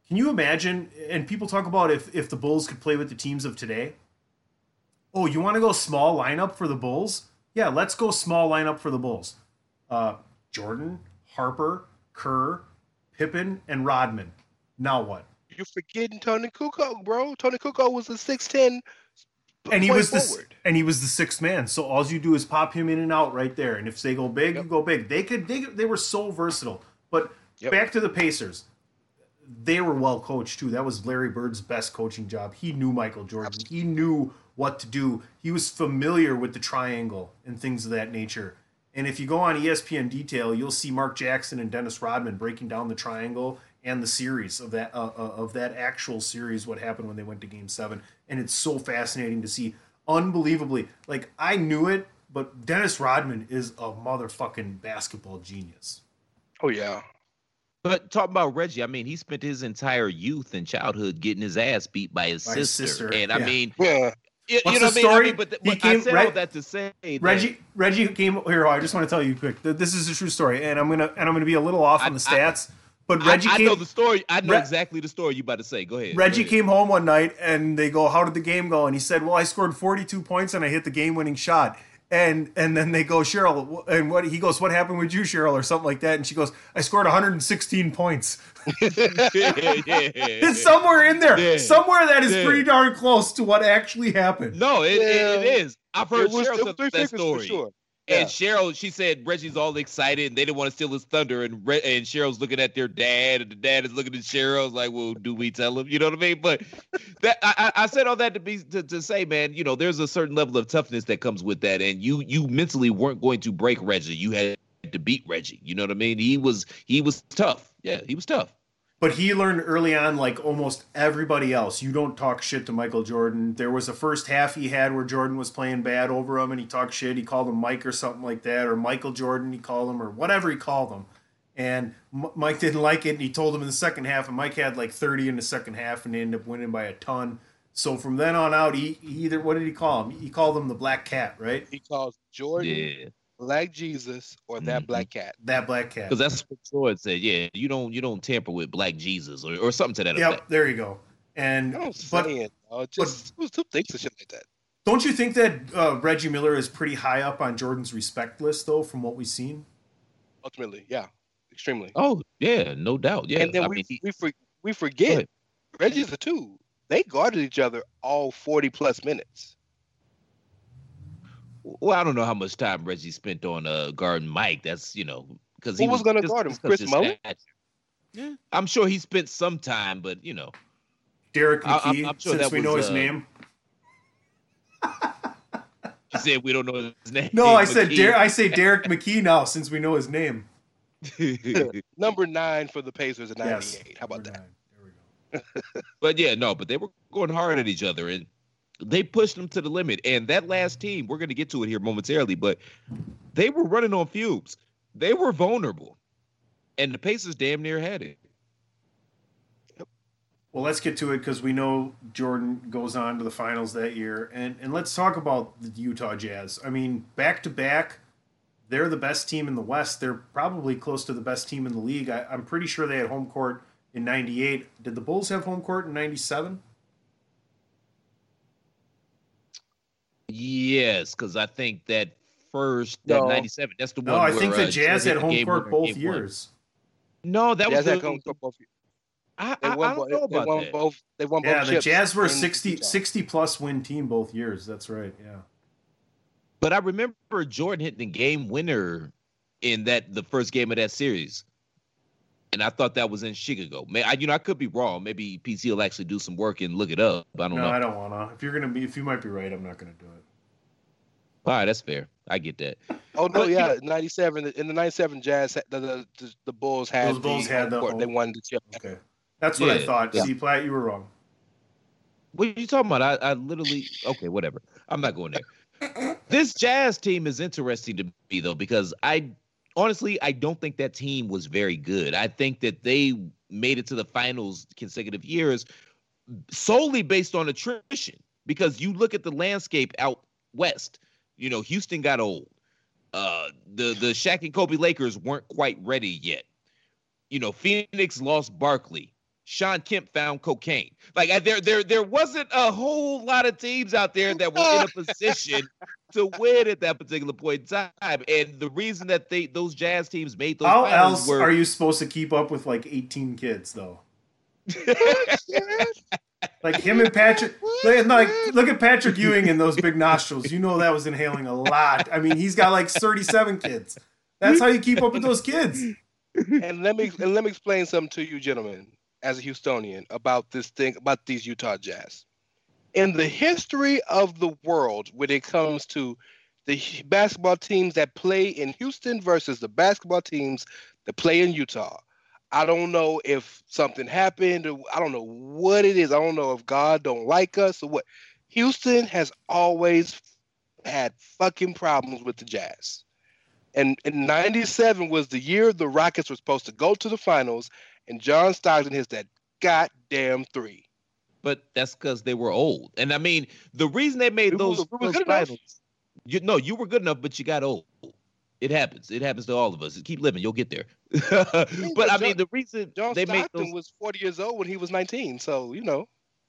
Can you imagine? And people talk about if if the Bulls could play with the teams of today. Oh, you want to go small lineup for the Bulls? Yeah, let's go small lineup for the Bulls. Uh, Jordan, Harper, Kerr, Pippen, and Rodman. Now what? You're forgetting Toni Kukoc, bro. Toni Kukoc was a six ten. and he was the and he was the sixth man. So all you do is pop him in and out right there. And if they go big, Yep. you go big. They could they they were so versatile. But Yep. back to the Pacers, they were well coached too. That was Larry Bird's best coaching job. He knew Michael Jordan. He knew what to do. He was familiar with the triangle and things of that nature. And if you go on ESPN detail, you'll see Mark Jackson and Dennis Rodman breaking down the triangle and the series of that uh, uh, of that actual series, what happened when they went to Game Seven, and it's so fascinating to see. Unbelievably, like I knew it, but Dennis Rodman is a motherfucking basketball genius. Oh yeah. But talking about Reggie, I mean, he spent his entire youth and childhood getting his ass beat by his, By sister. his sister, And I mean, Yeah. You, What's you know the what I mean? I story? But, He but came- I said Reg- all that to say that- Reggie Reggie came here. I just want to tell you quick. that This is a true story, and I'm gonna and I'm gonna be a little off on the I- I- stats. but I, Reggie I came. know the story. I know Re- exactly the story you about to say. Go ahead. Reggie Go ahead. came home one night and they go, "How did the game go?" And he said, "Well, I scored 42 points and I hit the game-winning shot." And and then they go, "Cheryl," and what he goes, "What happened with you, Cheryl?" or something like that. And she goes, "I scored 116 points." yeah, yeah, yeah. It's somewhere in there, Yeah. somewhere that is Yeah. pretty darn close to what actually happened. No, it, it, it Yeah. is. I've heard It was, Cheryl it tell three that figures story. for sure. And Cheryl, she said Reggie's all excited and they didn't want to steal his thunder. And Re- and Cheryl's looking at their dad, and the dad is looking at Cheryl like, "Well, do we tell him?" You know what I mean? But that I, I I said all that to be to, to say, man, you know, there's a certain level of toughness that comes with that, and you you mentally weren't going to break Reggie. You had to beat Reggie. You know what I mean? He was he was tough. Yeah, he was tough. But he learned early on, like almost everybody else, you don't talk shit to Michael Jordan. There was a first half he had where Jordan was playing bad over him and he talked shit. He called him Mike or something like that, or Michael Jordan, he called him, or whatever he called him. And M- Mike didn't like it and he told him in the second half. And Mike had like 30 in the second half and they ended up winning by a ton. So from then on out, he, he either, what did he call him? He called him the Black Cat, right? He calls Jordan Yeah, Black Jesus or that Mhm. Black Cat. That Black Cat. because that's what Jordan said. Yeah, you don't you don't tamper with Black Jesus or, or something to that Yep, effect. there you go. And I'm but saying, uh, just who, who thinks of shit like that? Don't you think that uh, Reggie Miller is pretty high up on Jordan's respect list, though, from what we've seen? Ultimately, yeah, extremely. Oh yeah, no doubt. Yeah, and then I we mean, he- we for, we forget. Reggie's the two. They guarded each other all forty plus minutes. Well, I don't know how much time Reggie spent on uh guarding Mike. That's you know because he Who was gonna guard him? Chris Mullin? Yeah, I'm sure he spent some time, but you know, Derek I- I'm- McKey, I'm sure since that we know his uh, name. he said we don't know his name. No, I said McKey. Der- I say Derrick McKey now, since we know his name. Number nine for the Pacers at 98. Yes. How about Number that? nine. There we go. but yeah, no, but they were going hard at each other and they pushed them to the limit. And that last team, we're going to get to it here momentarily, but they were running on fumes. They were vulnerable, and the Pacers damn near had it. Well, let's get to it because we know Jordan goes on to the finals that year, and and let's talk about the Utah Jazz. I mean, back to back, they're the best team in the West. They're probably close to the best team in the league. I, I'm pretty sure they had home court in '98. Did the Bulls have home court in '97? Yes, because I think that first that No. '97. That's the one. No, I where, think uh, the Jazz hit had home court both game one. years. No, that was the, had home court both. I, They I, I won, don't bo- know they about won that. both. They won both Yeah, the Jazz were in 60, 60 plus win team both years. That's right. Yeah. But I remember Jordan hitting the game winner in that the first game of that series, and I thought that was in Chicago. May I, you know, I could be wrong. Maybe PC will actually do some work and look it up. But I don't No, know. I don't wanna. If you're gonna be, if you might be right, I'm not gonna do it. All right, that's fair. I get that. Oh no, But, you yeah, ninety seven. In the ninety seven Jazz, the, the the the Bulls had Those Bulls the had the court. They won the chip. Okay, that's what I thought. yeah. See, Platt, you were wrong. What are you talking about? I, I literally okay, whatever. I'm not going there. this Jazz team is interesting to me though because I honestly I don't think that team was very good. I think that they made it to the finals consecutive years solely based on attrition because you look at the landscape out west. You know, Houston got old. Uh, the the Shaq and Kobe Lakers weren't quite ready yet. You know, Phoenix lost Barkley. Shawn Kemp found cocaine. Like there, there, there wasn't a whole lot of teams out there that were in a position to win at that particular point in time. And the reason that they those Jazz teams made those How else were are you supposed to keep up with like 18 kids though? Like him and Patrick, like, like, look at Patrick Ewing and those big nostrils. You know that was inhaling a lot. I mean, he's got like 37 kids. That's how you keep up with those kids. and let me and let me explain something to you, gentlemen, as a Houstonian, about this thing about these Utah Jazz. In the history of the world, when it comes to the basketball teams that play in Houston versus the basketball teams that play in Utah, I don't know if something happened. Or I don't know what it is. I don't know if God don't like us or what. Houston has always had fucking problems with the Jazz. And in 97 was the year the Rockets were supposed to go to the finals, and John Stockton hits that goddamn three. but that's because they were old. And I mean, the reason they made We those, were- we were those finals, you no, you were good enough, but you got old. It happens. It happens to all of us. Keep living, you'll get there. but I John- mean, the reason John they made Stockton those was 40 years old when he was 19, so you know.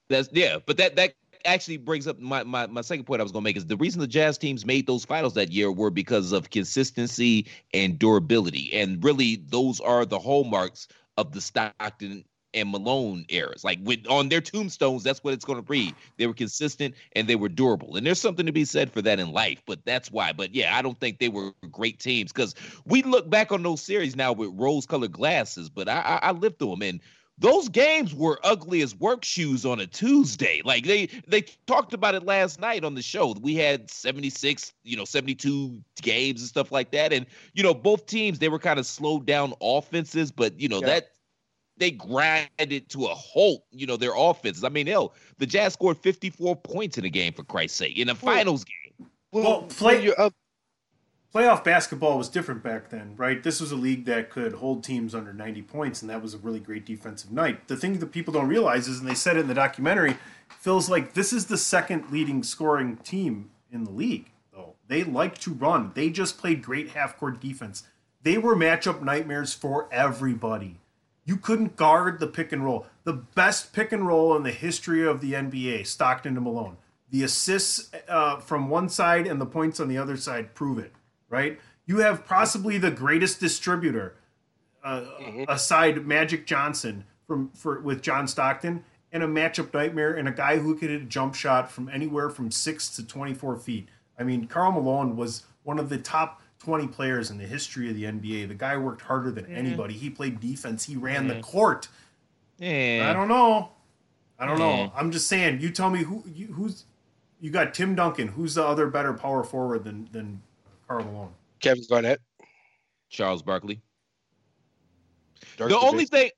That's yeah, but that that actually brings up my, my my second point I was gonna make is the reason the Jazz teams made those finals that year were because of consistency and durability. And really those are the hallmarks of the Stockton and Malone eras. Like with on their tombstones, that's what it's gonna read. They were consistent and they were durable. And there's something to be said for that in life, but that's why. But yeah, I don't think they were great teams because we look back on those series now with rose-colored glasses, but I I, I lived through them and those games were ugly as work shoes on a Tuesday. Like they they talked about it last night on the show. We had 76, you know, 72 games and stuff like that. And, you know, both teams, they were kind of slowed down offenses, but you know, Yeah. that they grinded to a halt, you know, their offenses. I mean, hell, the Jazz scored 54 points in a game for Christ's sake, in a Well, finals game. Well, when play- you're up, Playoff basketball was different back then, right? This was a league that could hold teams under 90 points, and that was a really great defensive night. The thing that people don't realize is, and they said it in the documentary, feels like this is the second leading scoring team in the league, though. They like to run. They just played great half court defense. They were matchup nightmares for everybody. You couldn't guard the pick and roll. The best pick and roll in the history of the NBA, Stockton to Malone. The assists uh, from one side and the points on the other side prove it, right? You have possibly the greatest distributor uh, aside Magic Johnson from for with John Stockton and a matchup nightmare and a guy who could hit a jump shot from anywhere from six to twenty four feet. I mean, Karl Malone was one of the top twenty players in the history of the NBA. The guy worked harder than anybody. He played defense. He ran the court. Yeah. I don't know. I don't know. I'm just saying. You tell me who you, who's you got Tim Duncan. Who's the other better power forward than than Karl Malone? Kevin Garnett. Charles Barkley. Dirk the only Nowitzki. thing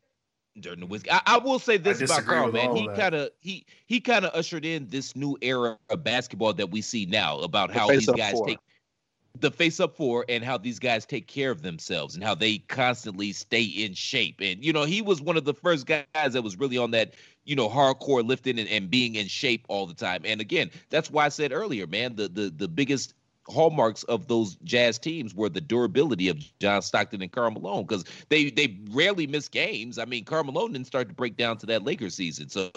Dirk Nowitzki. I, I will say this about disagree Karl, man. He kind of he he kind of ushered in this new era of basketball that we see now about The how these guys four. take the face up four and how these guys take care of themselves and how they constantly stay in shape. And you know, he was one of the first guys that was really on that, you know, hardcore lifting and, and being in shape all the time. And again, that's why I said earlier, man, the the the biggest hallmarks of those jazz teams were the durability of John Stockton and Karl Malone because they they rarely miss games. I mean, Karl Malone didn't start to break down to that Lakers season, so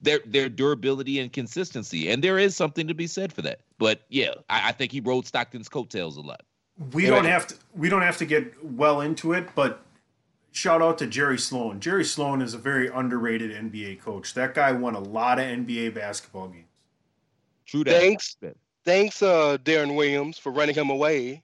their their durability and consistency, and there is something to be said for that. But yeah, I, I think he rode Stockton's coattails a lot. we Yeah, don't but- have to we don't have to get well into it, but shout out to Jerry Sloan. Jerry Sloan is a very underrated NBA coach. That guy won a lot of NBA basketball games. True that. Thanks, thanks, uh, Deron Williams for running him away.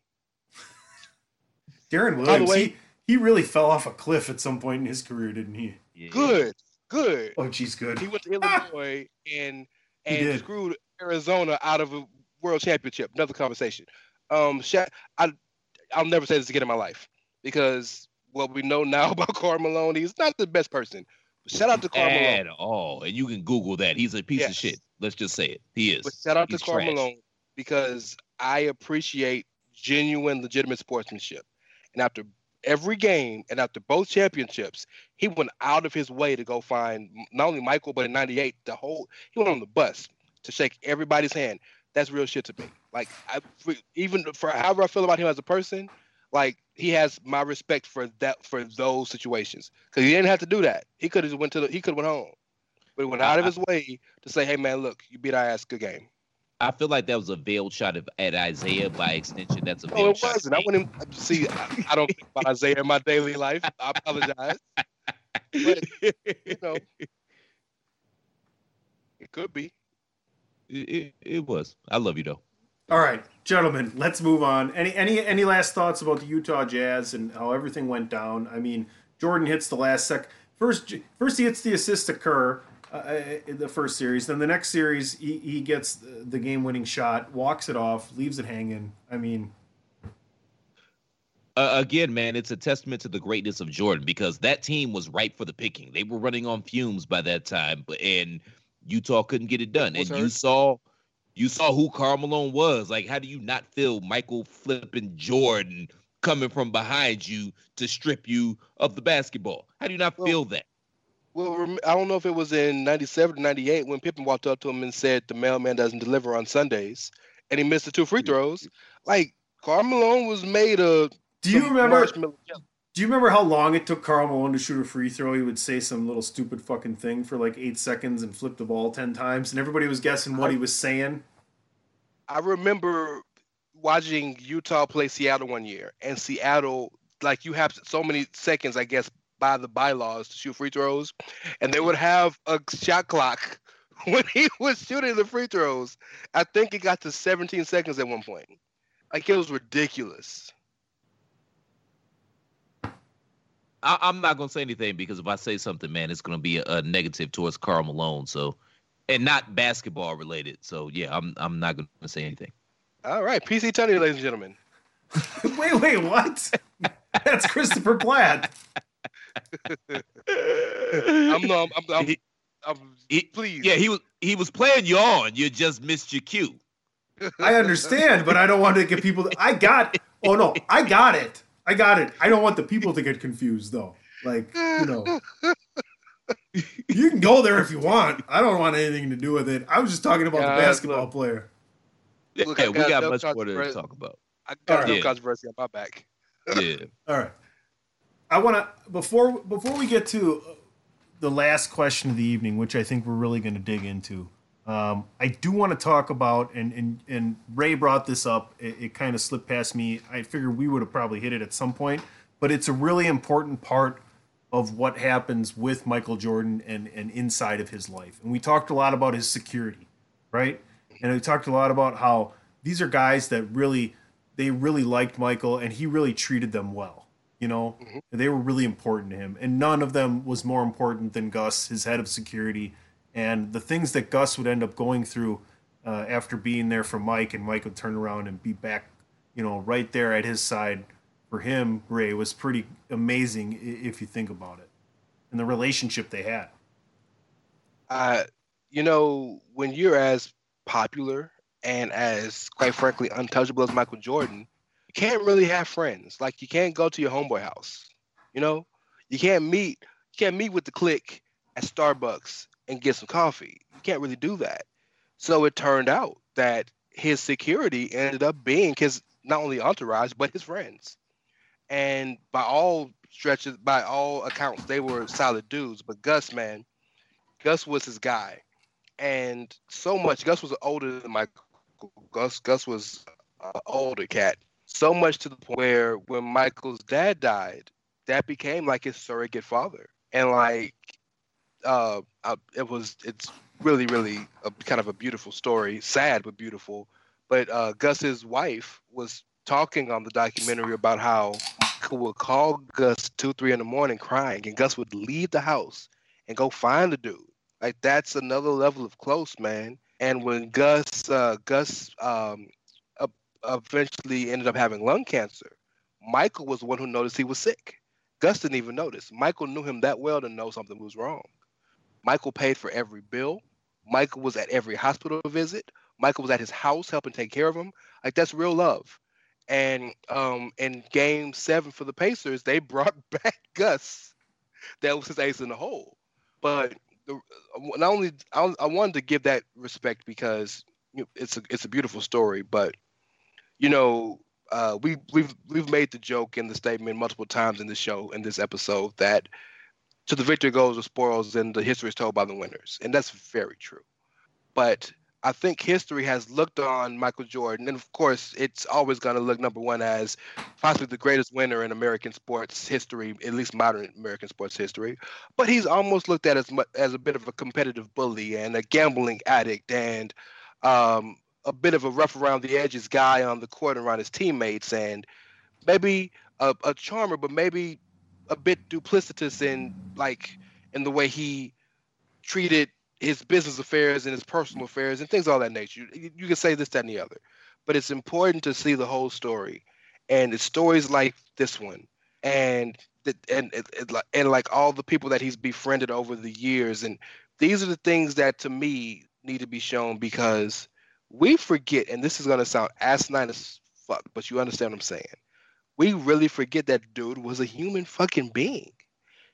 Deron Williams, way- he, he really fell off a cliff at some point in his career, didn't he? Yeah. Good, good. Oh, geez, good. He went to Illinois and He and screwed Arizona out of a world championship. Another conversation. Um, Sha- I I'll never say this again in my life because what we know now about Karl Malone, he's not the best person. But shout out to Karl Malone. At all, and you can Google that. He's a piece of shit. Let's just say it. He is. But shout out He's to Karl trash. Malone because I appreciate genuine, legitimate sportsmanship. And after every game and after both championships, he went out of his way to go find not only Michael, but in '98, the whole he went on the bus to shake everybody's hand. That's real shit to me. Like, I, even for however I feel about him as a person, like he has my respect for that for those situations because he didn't have to do that. He could have went to the, he could have went home, but he went out of his way to say, "Hey man, look, you beat our ass, good game." I feel like that was a veiled shot of, at Isiah. By extension, that's a veiled No, it shot. wasn't. I wouldn't see. I, I don't think about Isiah in my daily life. I apologize. But you know, it could be. It, it, it was. I love you though. All right, gentlemen, let's move on. Any any any last thoughts about the Utah Jazz and how everything went down? I mean, Jordan hits the last sec. First, first he hits the assist to Kerr uh, in the first series. Then the next series, he, he gets the game-winning shot, walks it off, leaves it hanging. I mean, Uh, again, man, it's a testament to the greatness of Jordan because that team was ripe for the picking. They were running on fumes by that time, but and Utah couldn't get it done. Was and you saw, you saw who Karl Malone was. Like, how do you not feel Michael flipping Jordan coming from behind you to strip you of the basketball? How do you not Well, feel that? Well, I don't know if it was in '97 or '98 when Pippen walked up to him and said the mailman doesn't deliver on Sundays, and he missed the two free throws. Like Karl Malone was made of. do you remember? Do you remember how long it took Karl Malone to shoot a free throw? He would say some little stupid fucking thing for like eight seconds and flip the ball ten times, and everybody was guessing what he was saying. I remember watching Utah play Seattle one year, and Seattle, like you have so many seconds, I guess, by the bylaws to shoot free throws, and they would have a shot clock when he was shooting the free throws. I think it got to 17 seconds at one point. Like it was ridiculous. I, I'm not gonna say anything because if I say something, man, it's gonna be a, a negative towards Karl Malone. So, and not basketball related. So, yeah, I'm I'm not gonna say anything. All right, PC Tunney, ladies and gentlemen. wait, wait, what? That's Christopher Platt. I'm no, I'm, I'm, I'm, I'm he- please. Yeah, he was he was playing you on. You just missed your cue. I understand, but I don't want to get people. To, I got. Oh no, I got it. I got it. I don't want the people to get confused though. Like you know, you can go there if you want. I don't want anything to do with it. I was just talking about Yeah, the basketball look. player. Yeah, Look, I we got got no much more to controversy. talk about. I got no Yeah. controversy on my back. Yeah. All right. I want to before before we get to the last question of the evening, which I think we're really going to dig into. Um, I do want to talk about, and and and Ray brought this up. It, it kind of slipped past me. I figured we would have probably hit it at some point, but it's a really important part of what happens with Michael Jordan and and inside of his life. And we talked a lot about his security, right? And we talked a lot about how these are guys that really they really liked Michael and he really treated them well. You know, they were really important to him, and none of them was more important than Gus, his head of security, and the things that Gus would end up going through uh, after being there for Mike, and Mike would turn around and be back, you know, right there at his side for him. Ray was pretty amazing if you think about it, and the relationship they had. uh, you know, when you're as popular and as, quite frankly, untouchable as Michael Jordan, can't really have friends. Like you can't go to your homeboy house. You know, you can't meet. You can't meet with the clique at Starbucks and get some coffee. You can't really do that. So it turned out that his security ended up being his not only entourage but his friends. And by all stretches, by all accounts, they were solid dudes. But Gus, man, Gus was his guy, and so much. Gus was older than Michael. Gus Gus was an older cat. So much to the point where when Michael's dad died, that became like his surrogate father, and like, uh, uh, it was. It's really, really a kind of a beautiful story. Sad but beautiful. But uh, Gus's wife was talking on the documentary about how would call Gus two, three in the morning crying, and Gus would leave the house and go find the dude. Like that's another level of close, man. And when Gus uh, Gus um, eventually ended up having lung cancer, Michael was the one who noticed he was sick. Gus didn't even notice. Michael knew him that well to know something was wrong. Michael paid for every bill. Michael was at every hospital visit. Michael was at his house helping take care of him. Like that's real love. And um, in Game Seven for the Pacers, they brought back Gus. That was his ace in the hole. But the, not only I, I wanted to give that respect because you know, it's a it's a beautiful story, but you know uh, we we've we've made the joke in the statement multiple times in the show in this episode that to the victor goes the spoils and the history is told by the winners, and that's very true. But I think history has looked on Michael Jordan, and of course, it's always going to look number one as possibly the greatest winner in American sports history, at least modern American sports history. But he's almost looked at as much, as a bit of a competitive bully and a gambling addict and um, a bit of a rough around the edges guy on the court around his teammates, and maybe a, a charmer, but maybe a bit duplicitous in like in the way he treated his business affairs and his personal affairs and things all that nature. You, you can say this, that, and the other, but it's important to see the whole story, and it's stories like this one, and that and, and like all the people that he's befriended over the years, and these are the things that to me need to be shown because we forget, and this is gonna sound asinine as fuck, but you understand what I'm saying. We really forget that dude was a human fucking being.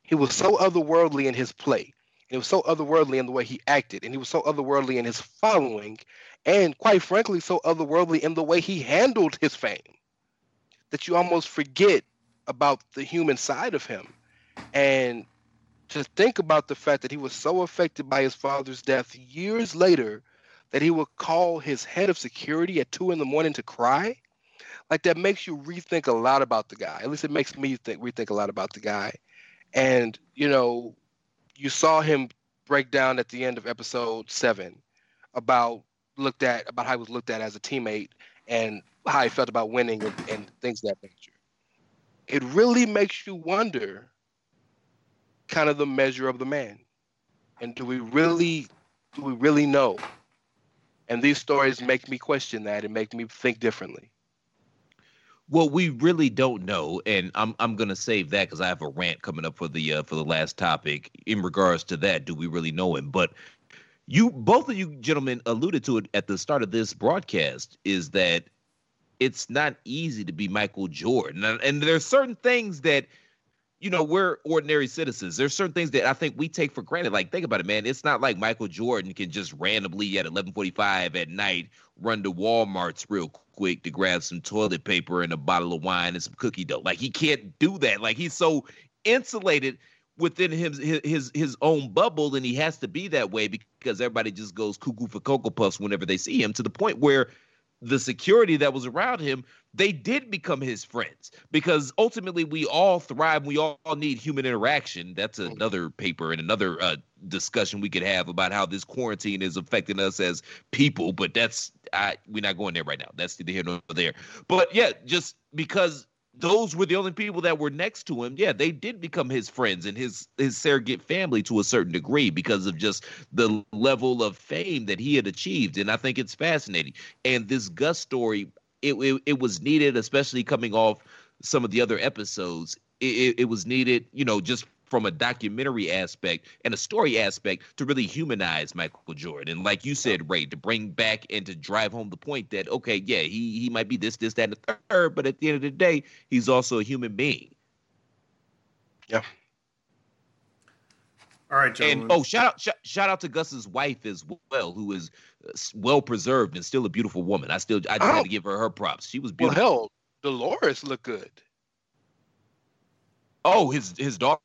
He was so otherworldly in his play And he was so otherworldly in the way he acted, and he was so otherworldly in his following, and quite frankly, so otherworldly in the way he handled his fame that you almost forget about the human side of him. And to think about the fact that he was so affected by his father's death years later that he would call his head of security at two in the morning to cry, like that makes you rethink a lot about the guy. At least it makes me think rethink a lot about the guy. And you know, you saw him break down at the end of episode seven about looked at about how he was looked at as a teammate and how he felt about winning and, and things that nature. It really makes you wonder kind of the measure of the man. And do we really do we really know? And these stories make me question that and make me think differently. Well, we really don't know, and I'm I'm gonna save that because I have a rant coming up for the uh, for the last topic in regards to that. Do we really know him? But you both of you gentlemen alluded to it at the start of this broadcast is that it's not easy to be Michael Jordan, and, and there's certain things that you know, we're ordinary citizens. There's certain things that I think we take for granted. Like, think about it, man. It's not like Michael Jordan can just randomly at 11:45 at night run to Walmart's real quick to grab some toilet paper and a bottle of wine and some cookie dough. Like, he can't do that. Like, he's so insulated within his his his own bubble, and he has to be that way because everybody just goes cuckoo for cocoa puffs whenever they see him. To the point where the security that was around him, they did become his friends because ultimately we all thrive. We all need human interaction. That's mm. another paper and another uh, discussion we could have about how this quarantine is affecting us as people. But that's I, we're not going there right now. That's neither here nor there. But yeah, just because those were the only people that were next to him. Yeah, they did become his friends and his his surrogate family to a certain degree because of just the level of fame that he had achieved. And I think it's fascinating. And this Gus story, it it, it was needed, especially coming off some of the other episodes. It, it, it was needed, you know, just from a documentary aspect and a story aspect to really humanize Michael Jordan. And like you said, Ray, to bring back and to drive home the point that, okay, yeah, he he might be this, this, that, and the third, but at the end of the day, he's also a human being. Yeah. All right, gentlemen. And oh, shout out, sh- shout out to Gus's wife as well, who is uh, well preserved and still a beautiful woman. I still, I just oh. had to give her her props. She was beautiful. Well, hell, Deloris looked good. Oh, his his daughter?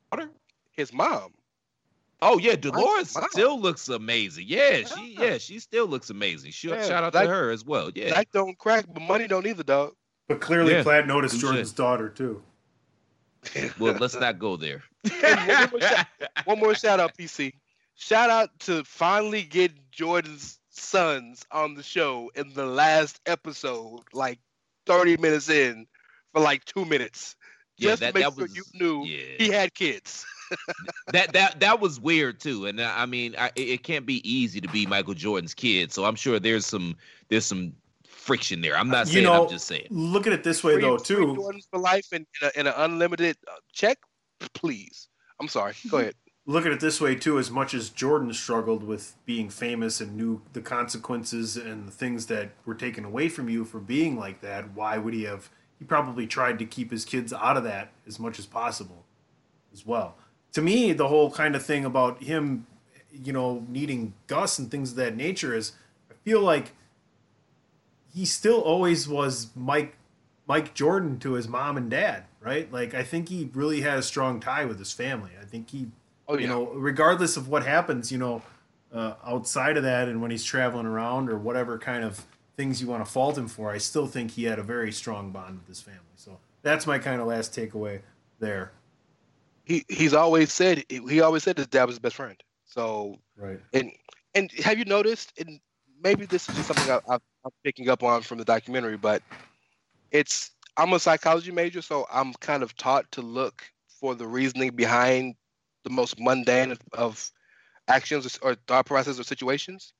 His mom. Oh yeah, Deloris still looks amazing. Yeah, she yeah, she still looks amazing. Sh- yeah, shout out that, to her as well. Yeah. That don't crack, but money don't either, dog. But clearly yeah. Platt noticed Jordan's daughter too. Well, let's not go there. one, more shout, one more shout out, PC. Shout out to finally get Jordan's sons on the show in the last episode, like 30 minutes in, for like two minutes yeah, just that, to make that sure was, you knew yeah. he had kids. that that that was weird too, and uh, I mean, I, it can't be easy to be Michael Jordan's kid. So I'm sure there's some there's some friction there. I'm not saying. You know, I'm just saying. Look at it this way, though, too. Jordans for life and in, in an unlimited uh, check, please. I'm sorry. Go ahead. Look at it this way too. As much as Jordan struggled with being famous and knew the consequences and the things that were taken away from you for being like that, why would he have? he probably tried to keep his kids out of that as much as possible as well. To me, the whole kind of thing about him, you know, needing Gus and things of that nature is I feel like he still always was Mike Mike Jordan to his mom and dad, right? Like I think he really had a strong tie with his family. I think he, Oh, you know, regardless of what happens, you know, uh, outside of that and when he's traveling around or whatever kind of things you want to fault him for, I still think he had a very strong bond with his family. So that's my kind of last takeaway there. He he's always said he always said his dad was his best friend. So Right. and and have you noticed? And maybe this is just something I, I, I'm picking up on from the documentary, but it's I'm a psychology major, so I'm kind of taught to look for the reasoning behind the most mundane of actions or thought processes or situations.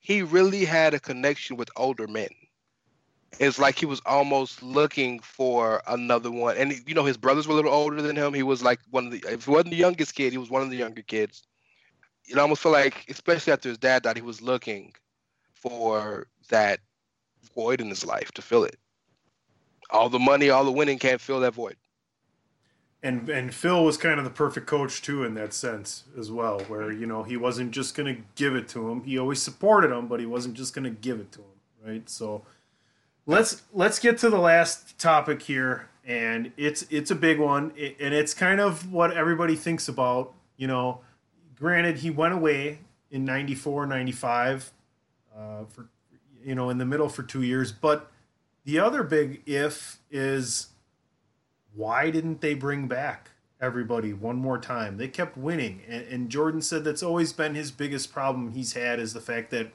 He really had a connection with older men. It's like he was almost looking for another one, and you know his brothers were a little older than him. He was like one of the if he wasn't the youngest kid, he was one of the younger kids it almost felt like, especially after his dad died, he was looking for that void in his life to fill it. All the money, all the winning can't fill that void. and and Phil was kind of the perfect coach too in that sense as well, where you know he wasn't just going to give it to him. He always supported him, but he wasn't just going to give it to him, right? So let's let's get to the last topic here, and it's it's a big one, and it's kind of what everybody thinks about. You know, granted, he went away in 94, 95 uh, for you know in the middle for two years, but the other big if is why didn't they bring back everybody one more time? They kept winning, and, and Jordan said that's always been his biggest problem he's had is the fact that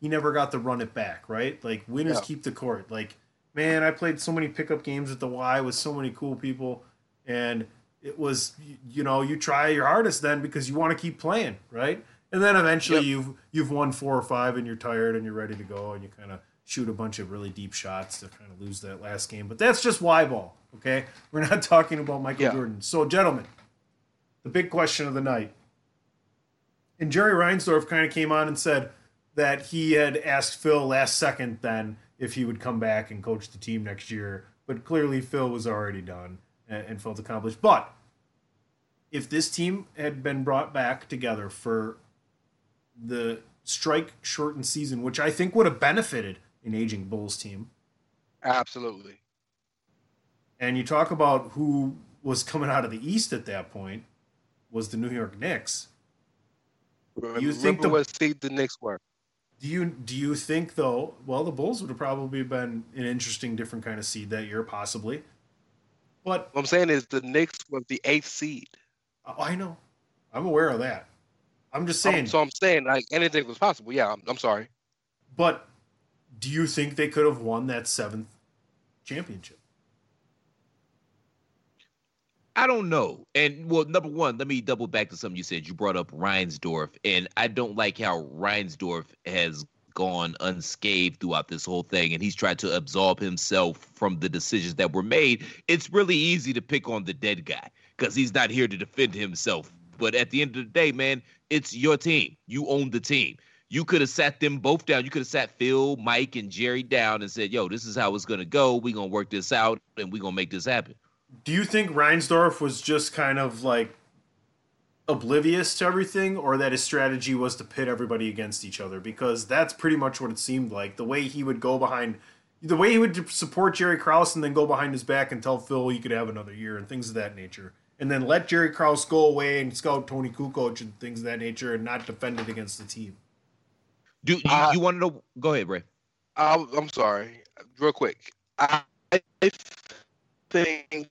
he never got to run it back. Right, like winners Yeah. keep the court. Like, man, I played so many pickup games at the Y with so many cool people, and it was you know you try your hardest then because you want to keep playing, right? And then eventually Yep. you've you've won four or five and you're tired and you're ready to go and you kind of shoot a bunch of really deep shots to kind of lose that last game. But that's just why ball, okay? We're not talking about Michael Yeah. Jordan. So, gentlemen, the big question of the night. And Jerry Reinsdorf kind of came on and said that he had asked Phil last second then if he would come back and coach the team next year. But clearly, Phil was already done and, and felt accomplished. But if this team had been brought back together for the strike shortened season, which I think would have benefited an aging Bulls team, Absolutely. and you talk about who was coming out of the East at that point, was the New York Knicks. Remember, You think the- what seed the Knicks were? Do you do you think though? Well, the Bulls would have probably been an interesting, different kind of seed that year, possibly. But What I'm saying is the Knicks was the eighth seed. oh, I know, I'm aware of that. I'm just saying. so I'm saying like anything was possible. Yeah, I'm, I'm sorry. but do you think they could have won that seventh championship? I don't know. And well, number one, let me double back to something you said. You brought up Reinsdorf, and I don't like how Reinsdorf has gone unscathed throughout this whole thing, and he's tried to absolve himself from the decisions that were made. It's really easy to pick on the dead guy because he's not here to defend himself. But at the end of the day, man, it's your team. You own the team. You could have sat them both down. You could have sat Phil, Mike, and Jerry down and said, "Yo, this is how it's gonna go. We're gonna work this out, and we're gonna make this happen." Do you think Reinsdorf was just kind of like oblivious to everything, or that his strategy was to pit everybody against each other? Because that's pretty much what it seemed like. The way he would go behind, the way he would support Jerry Krause and then go behind his back and tell Phil he could have another year and things of that nature. And then let Jerry Krause go away and scout Toni Kukoc and things of that nature and not defend it against the team. Do you, Uh, you want to know? Go ahead, Ray. I, I'm sorry. Real quick. I, I think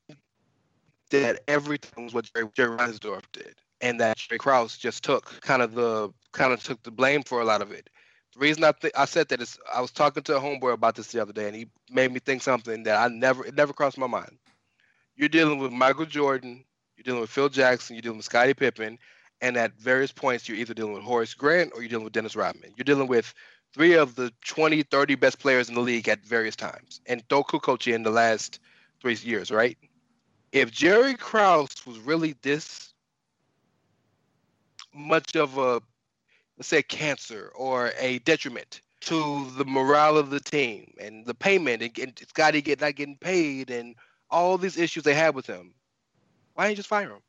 that everything was what Jerry, Jerry Reinsdorf did, and that Jerry Krause just took kind of the kind of took the blame for a lot of it. The reason I think I said that is I was talking to a homeboy about this the other day, and he made me think something that I never it never crossed my mind. You're dealing with Michael Jordan, you're dealing with Phil Jackson, you're dealing with Scottie Pippen, and at various points you're either dealing with Horace Grant or you're dealing with Dennis Rodman. You're dealing with three of the 20, 30 best players in the league at various times, and throw Kukoc in the last three years, right? If Jerry Krause was really this much of a, let's say, a cancer or a detriment to the morale of the team and the payment and, and Scottie get not getting paid and all these issues they had with him, why didn't you just fire him?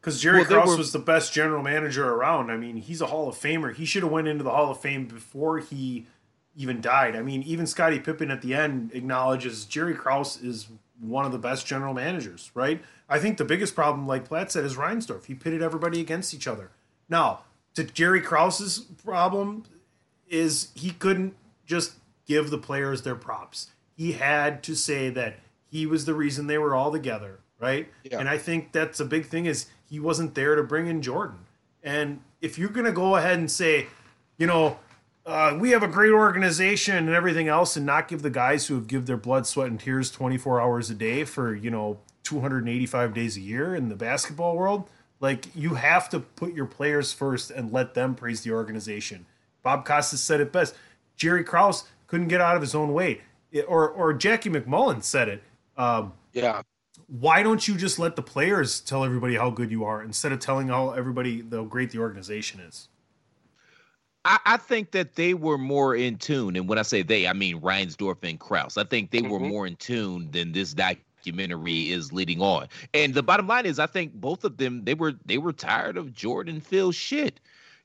Because Jerry Well, Krause were- was the best general manager around. I mean, he's a Hall of Famer. He should have went into the Hall of Fame before he even died. I mean, even Scottie Pippen at the end acknowledges Jerry Krause is one of the best general managers, right? I think the biggest problem, like Platt said, is Reinsdorf. He pitted everybody against each other. Now, to Jerry Krause's problem is he couldn't just give the players their props. He had to say that he was the reason they were all together, right? Yeah. And I think that's a big thing is he wasn't there to bring in Jordan. And if you're going to go ahead and say, you know, uh, we have a great organization and everything else, and not give the guys who have give their blood, sweat, and tears 24 hours a day for you know 285 days a year in the basketball world. Like you have to put your players first and let them praise the organization. Bob Costas said it best. Jerry Krause couldn't get out of his own way, it, or or Jackie MacMullan said it. Um, yeah. Why don't you just let the players tell everybody how good you are instead of telling how everybody how great the organization is? I, I, think that they were more in tune, and when I say they, I mean Reinsdorf and Krause. I think they mm-hmm. were more in tune than this documentary is leading on. And the bottom line is, I think both of them they were they were tired of Jordan Phil shit.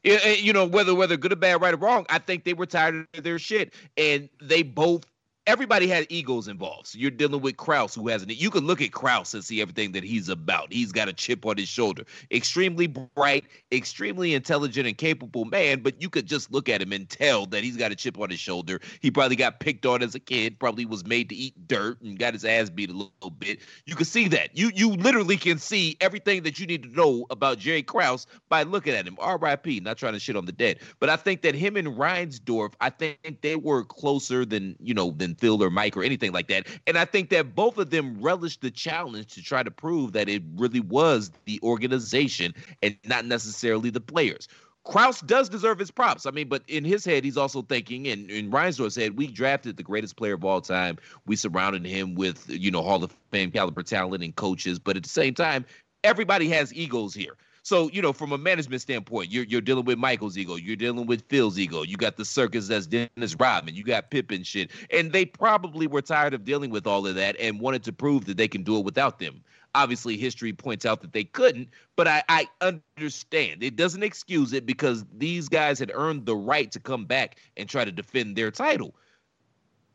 You know, whether whether good or bad, right or wrong, I think they were tired of their shit, and they both everybody had egos involved. So you're dealing with Krause, who has an. You can look at Krause and see everything that he's about. He's got a chip on his shoulder. Extremely bright, extremely intelligent and capable man, but you could just look at him and tell that he's got a chip on his shoulder. He probably got picked on as a kid. Probably was made to eat dirt and got his ass beat a little, little bit. You can see that. You you literally can see everything that you need to know about Jerry Krause by looking at him. R.I.P. Not trying to shit on the dead, but I think that him and Reinsdorf, I think they were closer than you know than Phil or Mike or anything like that. And I think that both of them relished the challenge to try to prove that it really was the organization and not necessarily the players. Krause does deserve his props. I mean, but in his head, he's also thinking, and in Reinsdorf's head, we drafted the greatest player of all time. We surrounded him with, you know, Hall of Fame caliber talent and coaches. But at the same time, everybody has egos here. So, you know, from a management standpoint, you're you're dealing with Michael's ego, you're dealing with Phil's ego, you got the circus that's Dennis Rodman, you got Pippen shit. And they probably were tired of dealing with all of that and wanted to prove that they can do it without them. Obviously, history points out that they couldn't, but I, I understand. It doesn't excuse it because these guys had earned the right to come back and try to defend their title.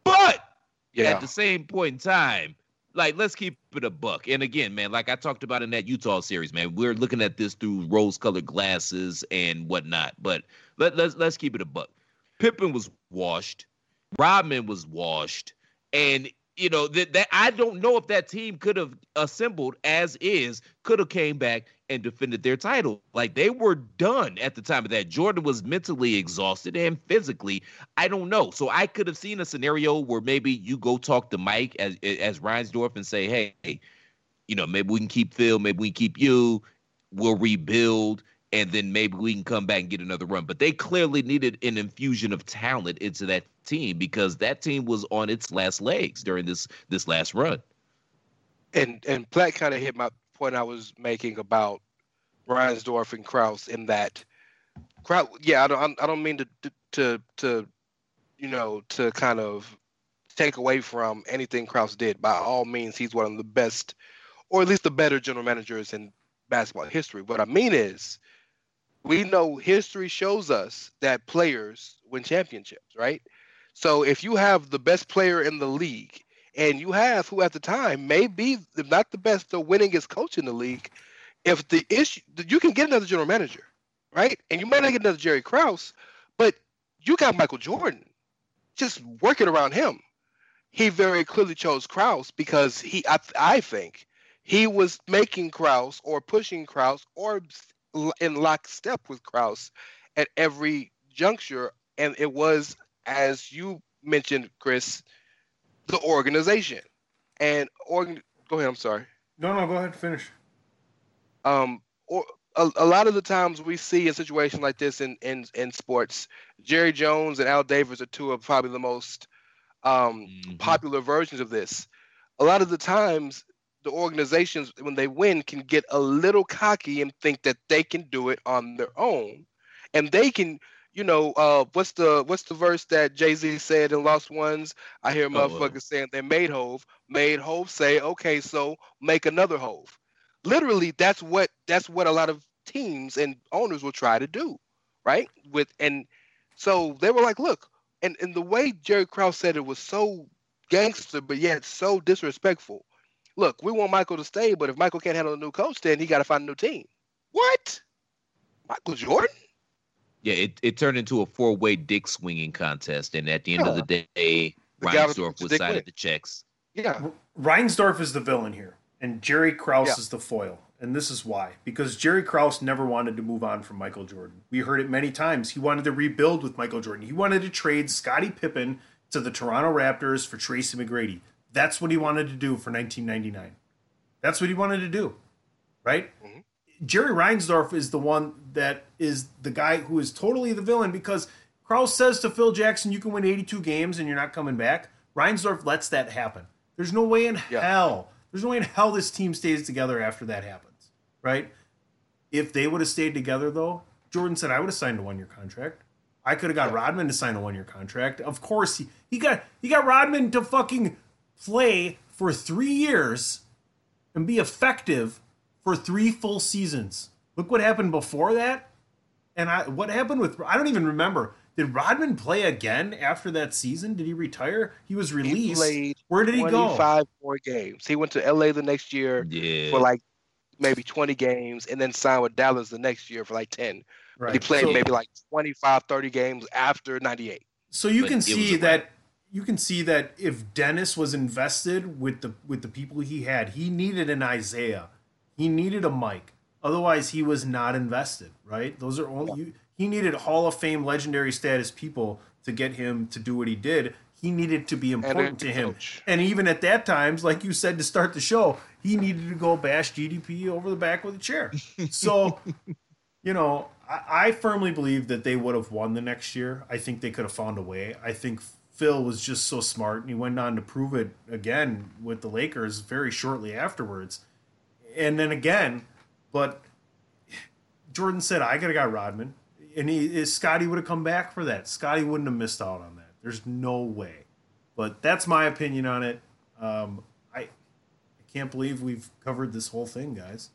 But yeah. at the same point in time, like let's keep it a buck. And again, man, like I talked about in that Utah series, man, we're looking at this through rose-colored glasses and whatnot. But let, let's let's keep it a buck. Pippen was washed, Rodman was washed, and you know that, that I don't know if that team could have assembled as is, could have came back and defended their title. Like they were done at the time of that. Jordan was mentally exhausted and physically. I don't know. So I could have seen a scenario where maybe you go talk to Mike as as Reinsdorf and say, hey, you know, maybe we can keep Phil, maybe we can keep you. We'll rebuild and then maybe we can come back and get another run. But they clearly needed an infusion of talent into that team because that team was on its last legs during this this last run. And and Platt kind of hit my point I was making about Reinsdorf and Krause in that Krause. Yeah, I don't I don't mean to to to you know to kind of take away from anything Krause did. By all means, he's one of the best, or at least the better general managers in basketball history. What I mean is, we know history shows us that players win championships, right? So if you have the best player in the league, and you have who at the time may be not the best, the winningest coach in the league, if the issue you can get another general manager, right? And you might not get another Jerry Krause, but you got Michael Jordan. Just working around him. He very clearly chose Krause because he I, I think he was making Krause or pushing Krause or in lockstep with Krause at every juncture. And it was as you mentioned, Chris, the organization and organ. Go ahead. I'm sorry. No, no. Go ahead. Finish. Um, or a, a, lot of the times we see a situation like this in in in sports. Jerry Jones and Al Davis are two of probably the most um, mm-hmm. popular versions of this. A lot of the times, the organizations when they win can get a little cocky and think that they can do it on their own, and they can you know, uh, what's the what's the verse that Jay Z said in Lost Ones? I hear oh, motherfuckers saying they made Hove, made Hove say, okay, so make another Hove. Literally, that's what that's what a lot of teams and owners will try to do, right? With and so they were like, look, and and the way Jerry Krause said it was so gangster, but yet so disrespectful. Look, we want Michael to stay, but if Michael can't handle a new coach, then he got to find a new team. What? Michael Jordan? Yeah, it, it turned into a four way dick swinging contest, and at the end of the day, The Reinsdorf the was dick signing win. the checks. Yeah. Reinsdorf is the villain here, and Jerry Krause Yeah. is the foil. And this is why. Because Jerry Krause never wanted to move on from Michael Jordan. We heard it many times. He wanted to rebuild with Michael Jordan. He wanted to trade Scottie Pippen to the Toronto Raptors for Tracy McGrady. That's what he wanted to do for 1999. That's what he wanted to do, right? Jerry Reinsdorf is the one that is the guy who is totally the villain because Krause says to Phil Jackson, "You can win 82 games and you're not coming back." Reinsdorf lets that happen. There's no way in Yeah. hell. There's no way in hell this team stays together after that happens, right? If they would have stayed together, though, Jordan said, "I would have signed a one-year contract. I could have got Rodman to sign a one-year contract. Of course, he, he got he got Rodman to fucking play for three years and be effective for three full seasons. Look what happened before that. And I, what happened with I don't even remember. Did Rodman play again after that season? Did he retire? He was released. played Where did he go? 25 more games. He went to LA the next year Yeah. for like maybe 20 games and then signed with Dallas the next year for like 10. Right. He played so, maybe like 25, 30 games after 98. so you But can see that you can see that if Dennis was invested with the with the people he had, he needed an Isiah. He needed a mic. Otherwise, he was not invested. Right? Those are only you, he needed Hall of Fame legendary status people to get him to do what he did. He needed to be important to him. coach. And even at that times, like you said to start the show, he needed to go bash DDP over the back with a chair. So, you know, I, I firmly believe that they would have won the next year. I think they could have found a way. I think Phil was just so smart, and he went on to prove it again with the Lakers very shortly afterwards. And then again, but Jordan said, I could have got Rodman. And he, Scottie would have come back for that. Scottie wouldn't have missed out on that. There's no way. But that's my opinion on it. Um, I, I can't believe we've covered this whole thing, guys.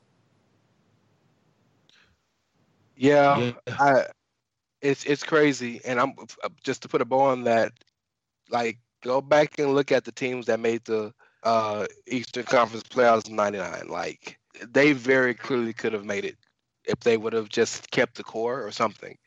Yeah, Yeah. I, it's it's crazy, and I'm uh, just to put a bow on that. Like, go back and look at the teams that made the uh, Eastern Conference playoffs '99. Like, they very clearly could have made it if they would have just kept the core or something.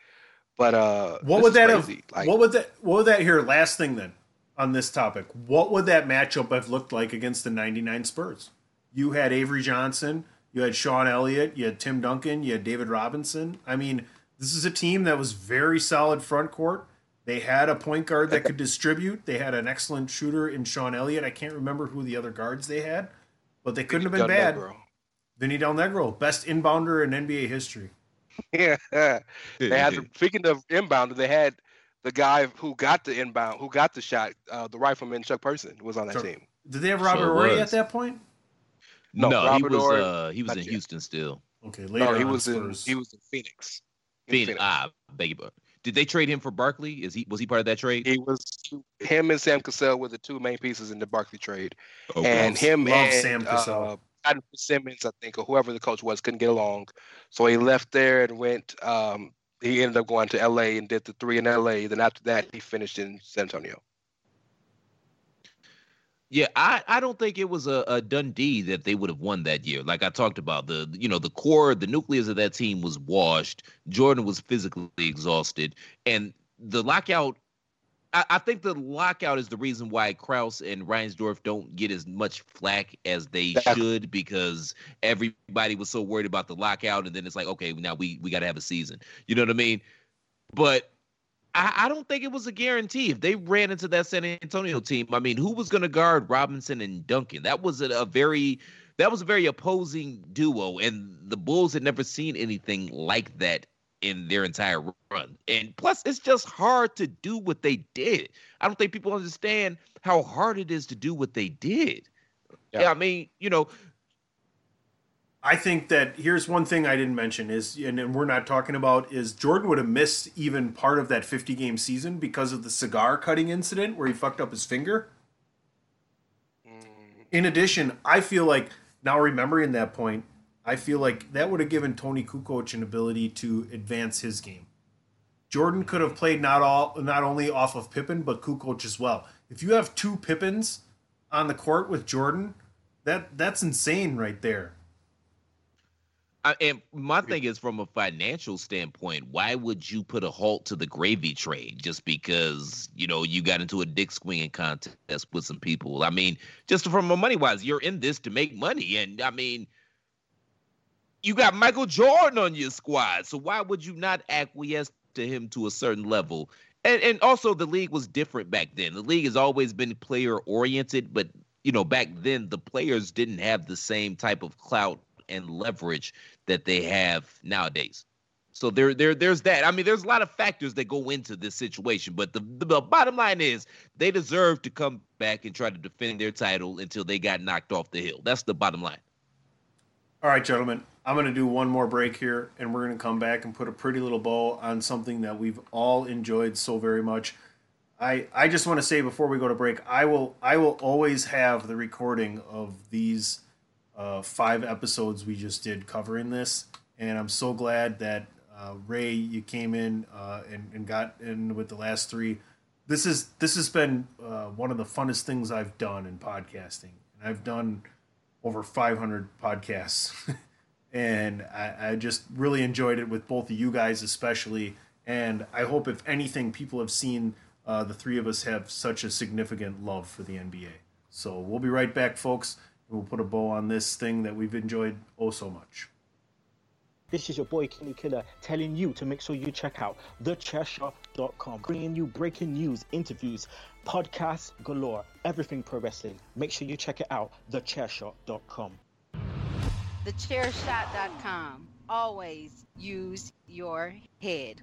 But uh, What would that have? Like, what would that? What would that here? Last thing then on this topic. What would that matchup have looked like against the '99 Spurs? You had Avery Johnson, you had Sean Elliott, you had Tim Duncan, you had David Robinson. I mean, this is a team that was very solid front court. They had a point guard that could distribute. They had an excellent shooter in Sean Elliott. I can't remember who the other guards they had, but they couldn't have been Del bad. Negro. Vinny Del Negro, best inbounder in NBA history. Yeah, they had. Speaking of inbound, they had the guy who got the inbound, who got the shot, uh, the rifleman Chuck Person was on that Chuck- team. Did they have Robert Sure Ory at that point? no, No, he was Horry, uh, he was in yet. Houston still. Okay, later No, he on was in he was in Phoenix. In Phoenix. Ah, beg your pardon. Did they trade him for Barkley? Is he was he part of that trade? He was him and Sam Cassell were the two main pieces in the Barkley trade, Okay. and Loves- him loves and Sam Cassell. uh, Cotton Simmons, I think, or whoever the coach was, couldn't get along, so he left there and went. Um, he ended up going to L.A. and did the three in L.A. Then after that, he finished in San Antonio. Yeah, I, I don't think it was a, a Dundee that they would have won that year. Like I talked about, the you know the core, the nucleus of that team was washed. Jordan was physically exhausted, and the lockout. I, I think the lockout is the reason why Krause and Reinsdorf don't get as much flack as they Definitely. should because everybody was so worried about the lockout, and then it's like, okay, now we we got to have a season. You know what I mean? But I, I don't think it was a guarantee. If they ran into that San Antonio team, I mean, who was going to guard Robinson and Duncan? That was a, a very that was a very opposing duo, and the Bulls had never seen anything like that in their entire run. And plus, it's just hard to do what they did. I don't think people understand how hard it is to do what they did. Yeah. Yeah, I mean, you know, I think that here's one thing I didn't mention is, and and we're not talking about, is Jordan would have missed even part of that 50 game season because of the cigar cutting incident where he fucked up his finger. Mm. In addition, I feel like now remembering that point, I feel like that would have given Toni Kukoc an ability to advance his game. Jordan could have played not all not only off of Pippen but Kukoc as well. If you have two Pippins on the court with Jordan, that that's insane right there. I, and my thing is, from a financial standpoint, why would you put a halt to the gravy train just because you know you got into a dick swinging contest with some people? I mean, just from a money wise, you're in this to make money, and I mean, you got Michael Jordan on your squad, so why would you not acquiesce to him to a certain level? And and also, the league was different back then. The league has always been player oriented, but you know, back then the players didn't have the same type of clout and leverage that they have nowadays. So there, there, there's that. I mean, there's a lot of factors that go into this situation, but the, the, the bottom line is they deserve to come back and try to defend their title until they got knocked off the hill. That's the bottom line. All right, gentlemen, I'm going to do one more break here, and we're going to come back and put a pretty little bow on something that we've all enjoyed so very much. I, I just want to say before we go to break, I will I will always have the recording of these uh, five episodes we just did covering this, and I'm so glad that uh, Ray you came in uh, and, and got in with the last three. This is this has been uh, one of the funnest things I've done in podcasting, and I've done over 500 podcasts, and I, I just really enjoyed it with both of you guys especially. And I hope if anything, people have seen uh, the three of us have such a significant love for the NBA. So we'll be right back, folks. We'll put a bow on this thing that we've enjoyed oh so much. This is your boy Kenny Killer telling you to make sure you check out thechairshot.com, bringing you breaking news, interviews, podcasts galore, everything pro wrestling. Make sure you check it out, thechairshot.com. Thechairshot.com. Always use your head.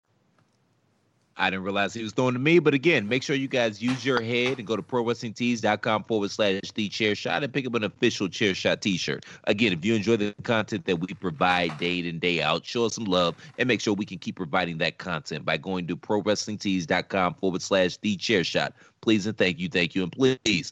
I didn't realize he was throwing to me, but again, make sure you guys use your head and go to prowrestlingtees.com forward slash the chair shot and pick up an official chair shot t shirt. Again, if you enjoy the content that we provide day in and day out, show us some love and make sure we can keep providing that content by going to prowrestlingtees.com forward slash the chair shot. Please and thank you, thank you, and please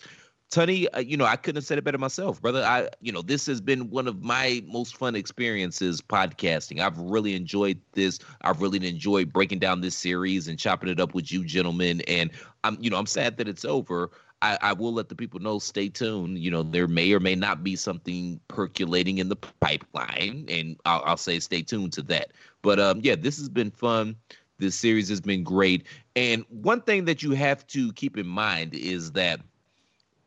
Tunney, uh, you know, I couldn't have said it better myself, brother. I, you know, this has been one of my most fun experiences podcasting. I've really enjoyed this. I've really enjoyed breaking down this series and chopping it up with you gentlemen. And I'm, you know, I'm sad that it's over. I, I will let the people know. Stay tuned. You know, there may or may not be something percolating in the pipeline, and I'll, I'll say stay tuned to that. But um, yeah, this has been fun. This series has been great. And one thing that you have to keep in mind is that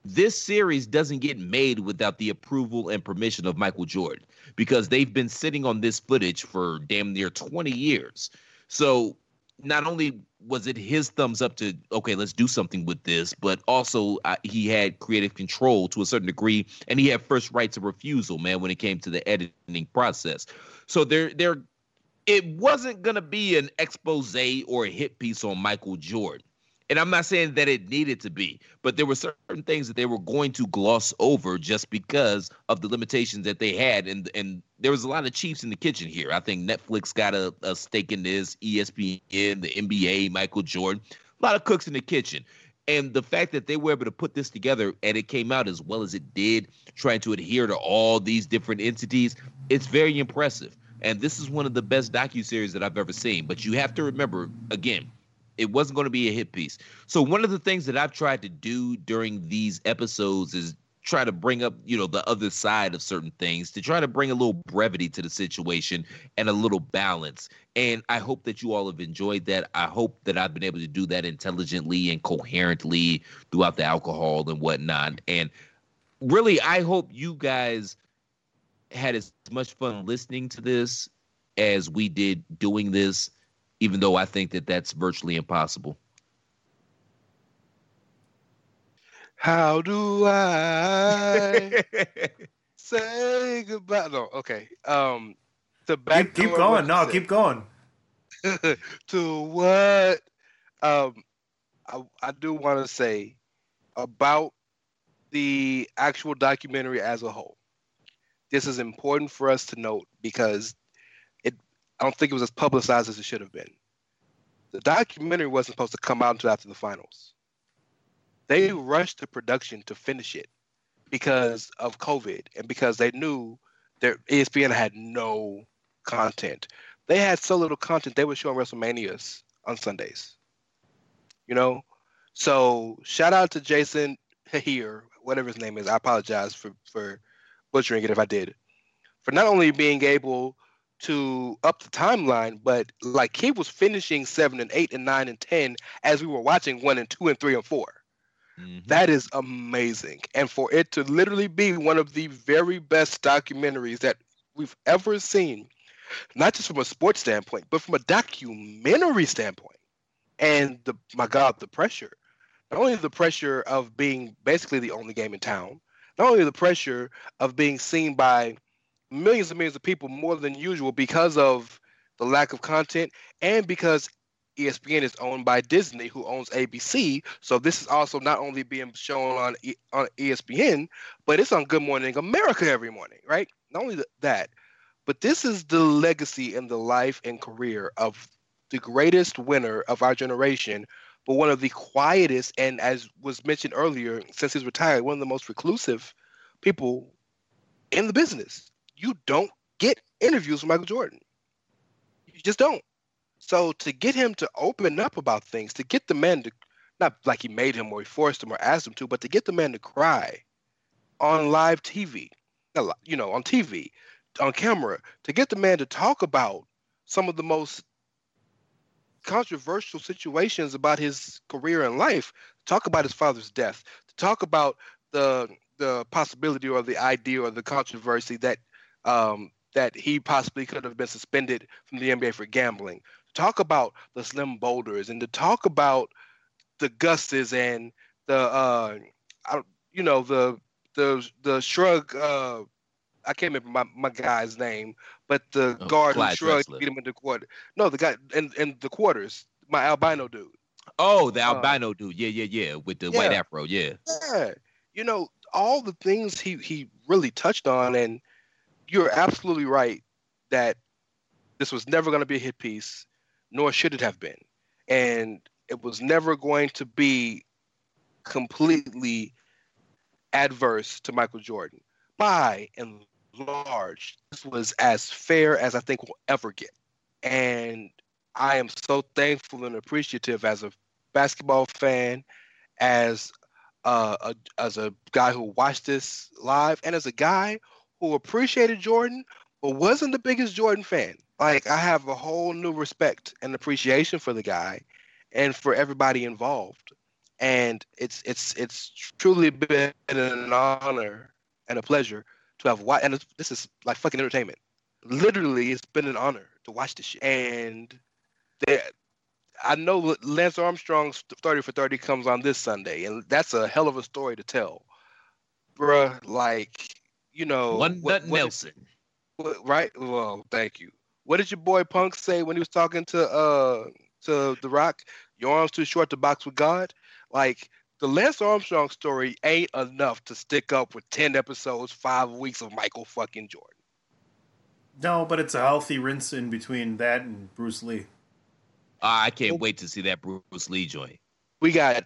this series doesn't get made without the approval and permission of Michael Jordan because they've been sitting on this footage for damn near 20 years. So not only was it his thumbs up to okay let's do something with this but also uh, he had creative control to a certain degree and he had first rights of refusal man when it came to the editing process so there there it wasn't going to be an expose or a hit piece on michael jordan And I'm not saying that it needed to be, but there were certain things that they were going to gloss over just because of the limitations that they had. And and there was a lot of chiefs in the kitchen here. I think Netflix got a, a stake in this, ESPN, the NBA, Michael Jordan, a lot of cooks in the kitchen. And the fact that they were able to put this together and it came out as well as it did, trying to adhere to all these different entities, it's very impressive. And this is one of the best docu series that I've ever seen. But you have to remember, again, it wasn't going to be a hit piece. So one of the things that I've tried to do during these episodes is try to bring up, you know, the other side of certain things to try to bring a little brevity to the situation and a little balance. And I hope that you all have enjoyed that. I hope that I've been able to do that intelligently and coherently throughout the alcohol and whatnot. And really, I hope you guys had as much fun listening to this as we did doing this, even though I think that that's virtually impossible. How do I say goodbye? No, okay. Um, the back. Keep, keep going. No, keep going. to what? Um, I, I do want to say about the actual documentary as a whole. This is important for us to note because it. I don't think it was as publicized as it should have been. The documentary wasn't supposed to come out until after the finals they rushed the production to finish it because of COVID and because they knew their ESPN had no content. They had so little content they were showing WrestleManias on Sundays. You know? So shout out to Jason Hehir, whatever his name is. I apologize for, for butchering it if I did. For not only being able to up the timeline, but like he was finishing seven and eight and nine and ten as we were watching one and two and three and four. Mm-hmm. That is amazing. And for it to literally be one of the very best documentaries that we've ever seen, not just from a sports standpoint, but from a documentary standpoint. And the my God, the pressure. Not only the pressure of being basically the only game in town, not only the pressure of being seen by millions and millions of people more than usual because of the lack of content and because ESPN is owned by Disney, who owns ABC. So this is also not only being shown on e- on ESPN, but it's on Good Morning America every morning, right? Not only that, but this is the legacy and the life and career of the greatest winner of our generation, but one of the quietest and, as was mentioned earlier, since he's retired, one of the most reclusive people in the business. You don't get interviews with Michael Jordan. You just don't. So to get him to open up about things, to get the man to not like he made him or he forced him or asked him to, but to get the man to cry on live TV, you know, on TV, on camera, to get the man to talk about some of the most controversial situations about his career and life, talk about his father's death, to talk about the the possibility or the idea or the controversy that um, that he possibly could have been suspended from the NBA for gambling, talk about the Slim Boulers and to talk about the Gus's and the uh, I, you know the the the shrug. Uh, I can't remember my, my guy's name, but the oh, guard who shrugged beat him in the quarter. No, the guy in, in the quarters, my albino dude. Oh, the uh, albino uh, dude. Yeah, yeah, yeah, with the yeah, white afro. Yeah. Yeah. You know all the things he he really touched on, and you're absolutely right that this was never going to be a hit piece nor should it have been. And it was never going to be completely adverse to Michael Jordan. By and large, this was as fair as I think we'll ever get. And I am so thankful and appreciative as a basketball fan, as uh, a, as a guy who watched this live, and as a guy who appreciated Jordan but wasn't the biggest Jordan fan like I have a whole new respect and appreciation for the guy and for everybody involved. And it's it's it's truly been an honor and a pleasure to have watched. And this is like fucking entertainment. Literally, it's been an honor to watch this shit. And there, I know Lance Armstrong's 30 for 30 comes on this Sunday, and that's a hell of a story to tell, bruh. Like, you know, one nut Nelson, what, right? Well, thank you what did your boy Punk say when he was talking to uh to The Rock, your arms too short to box with God. Like the Lance Armstrong story ain't enough to stick up with ten episodes, five weeks of Michael fucking Jordan. No, but it's a healthy rinse in between that and Bruce Lee. I can't wait to see that Bruce Lee joint. We got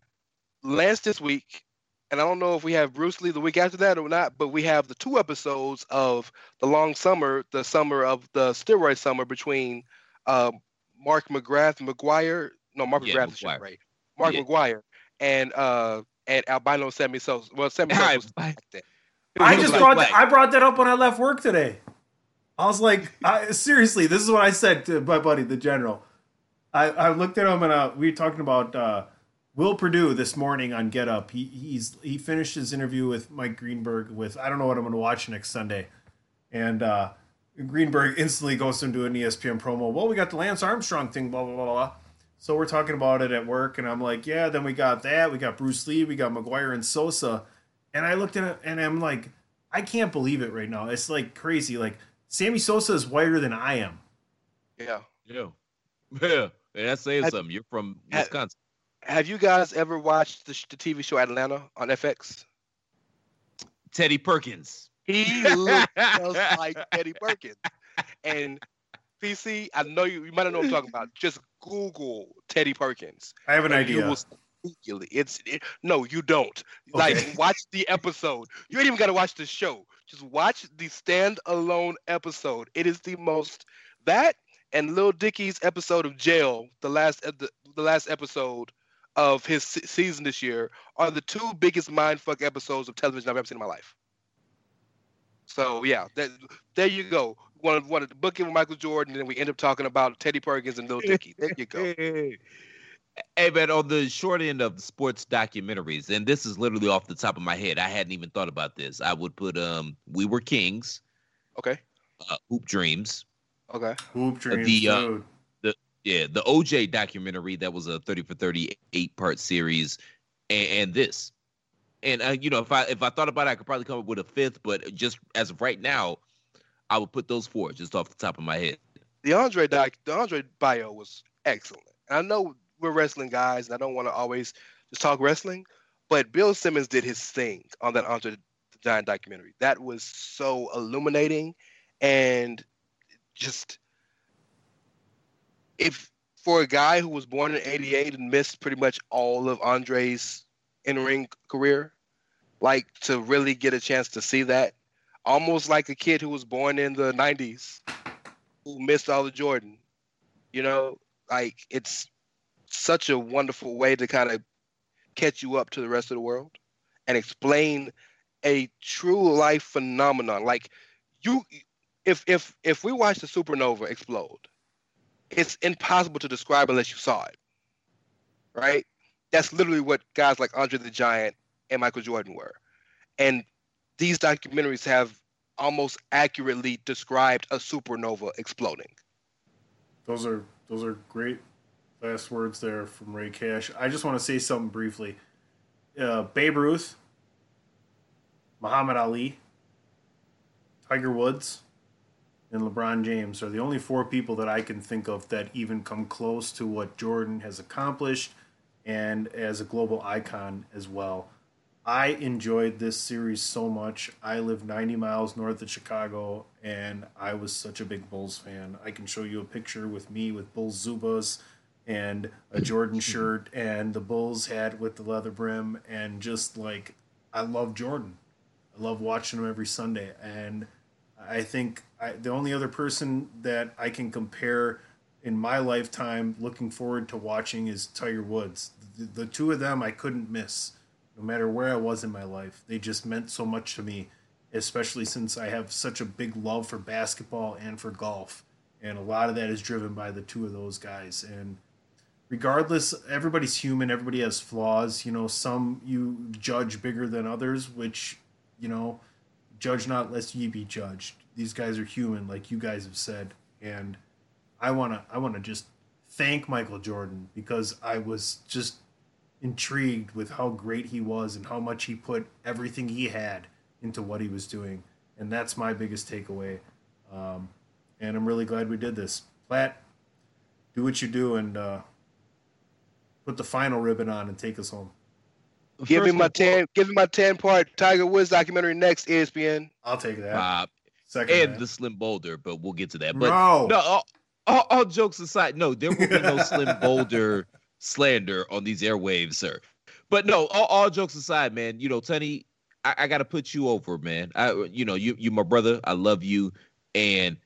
Lance this week, and I don't know if we have Bruce Lee the week after that or not, but we have the two episodes of the long summer, the summer of the steroid summer between uh, Mark McGrath McGwire. No, Mark Yeah, McGrath is McGwire. right. Mark Yeah. McGwire and uh and albino Sammy Sosa. Well, Sammy Sosa was like that. I just like brought that, I brought that up when I left work today. I was like, I, seriously, this is what I said to my buddy, the general. I, I looked at him and uh, we were talking about uh, Will Perdue this morning on Get Up. He he's he finished his interview with Mike Greenberg with I don't know what I'm going to watch next Sunday, and uh, Greenberg instantly goes into an ESPN promo. Well, we got the Lance Armstrong thing, blah blah blah blah. So we're talking about it at work, and I'm like, yeah. Then we got that. We got Bruce Lee. We got McGwire and Sosa. And I looked at it, and I'm like, I can't believe it right now. It's like crazy. Like Sammy Sosa is whiter than I am. Yeah. Yeah. Yeah. And that's saying something. You're from have- Wisconsin. Have you guys ever watched the, the TV show Atlanta on FX? Teddy Perkins. He looks just like Eddie Perkins. And PC, I know you, you might not know what I'm talking about. Just Google Teddy Perkins. I have an idea. will. It's it, no, you don't. Like watch the episode. You ain't even got to watch the show. Just watch the standalone episode. It is the most that and Lil Dicky's episode of Jail, the last the, the last episode of his season this year, are the two biggest mindfuck episodes of television I've ever seen in my life. So yeah, that, there you go. Wanted wanted to book it with Michael Jordan, and then we end up talking about Teddy Perkins and Lil Dicky. There you go. Hey man, on the short end of sports documentaries, and this is literally off the top of my head. I hadn't even thought about this. I would put um We Were Kings, Okay. uh, Hoop Dreams, Okay. Hoop dreams, the, uh, dude. Yeah, the OJ documentary that was a 30 for 38 part series, and, and this. And uh, you know, if I if I thought about it, I could probably come up with a fifth, but just as of right now, I would put those four just off the top of my head. the Andre doc, the Andre bio was excellent. And I know we're wrestling guys, and I don't want to always just talk wrestling, but Bill Simmons did his thing on that Andre the Giant documentary. That was so illuminating, and just if for a guy who was born in '88 and missed pretty much all of Andre's in-ring career, like to really get a chance to see that, almost like a kid who was born in the '90s who missed all of Jordan. You know, like it's such a wonderful way to kind of catch you up to the rest of the world and explain a true life phenomenon. Like you if if if we watch the supernova explode, it's impossible to describe unless you saw it. Right? That's literally what guys like Andre the Giant and Michael Jordan were. And these documentaries have almost accurately described a supernova exploding. Those are those are great last words there from Ray Cash. I just want to say something briefly. Uh, Babe Ruth, Muhammad Ali, Tiger Woods, and LeBron James are the only four people that I can think of that even come close to what Jordan has accomplished and as a global icon as well. I enjoyed this series so much. I live 90 miles north of Chicago, and I was such a big Bulls fan. I can show you a picture with me with Bulls Zubaz and a Jordan shirt and the Bulls hat with the leather brim, and just like I love Jordan. I love watching him every Sunday, and I think I, the only other person that I can compare in my lifetime looking forward to watching is Tiger Woods. The, the two of them I couldn't miss no matter where I was in my life. They just meant so much to me, especially since I have such a big love for basketball and for golf. And a lot of that is driven by the two of those guys. And regardless, everybody's human, everybody has flaws. You know, some you judge bigger than others, which, you know, judge not lest ye be judged. These guys are human, like you guys have said. And I wanna I wanna just thank Michael Jordan because I was just intrigued with how great he was and how much he put everything he had into what he was doing. And that's my biggest takeaway. Um, and I'm really glad we did this. Platt, do what you do and uh, put the final ribbon on and take us home. Give me my and ten. Give me my ten part Tiger Woods documentary next. ESPN. I'll take that. Uh, Second and that. the Slim Bouler, but we'll get to that. But no, no, all, all, all jokes aside, no, there will be no Slim Bouler slander on these airwaves, sir. But no, all, all jokes aside, man, you know, Tony, I, I got to put you over, man. I, you know, you you my brother. I love you, and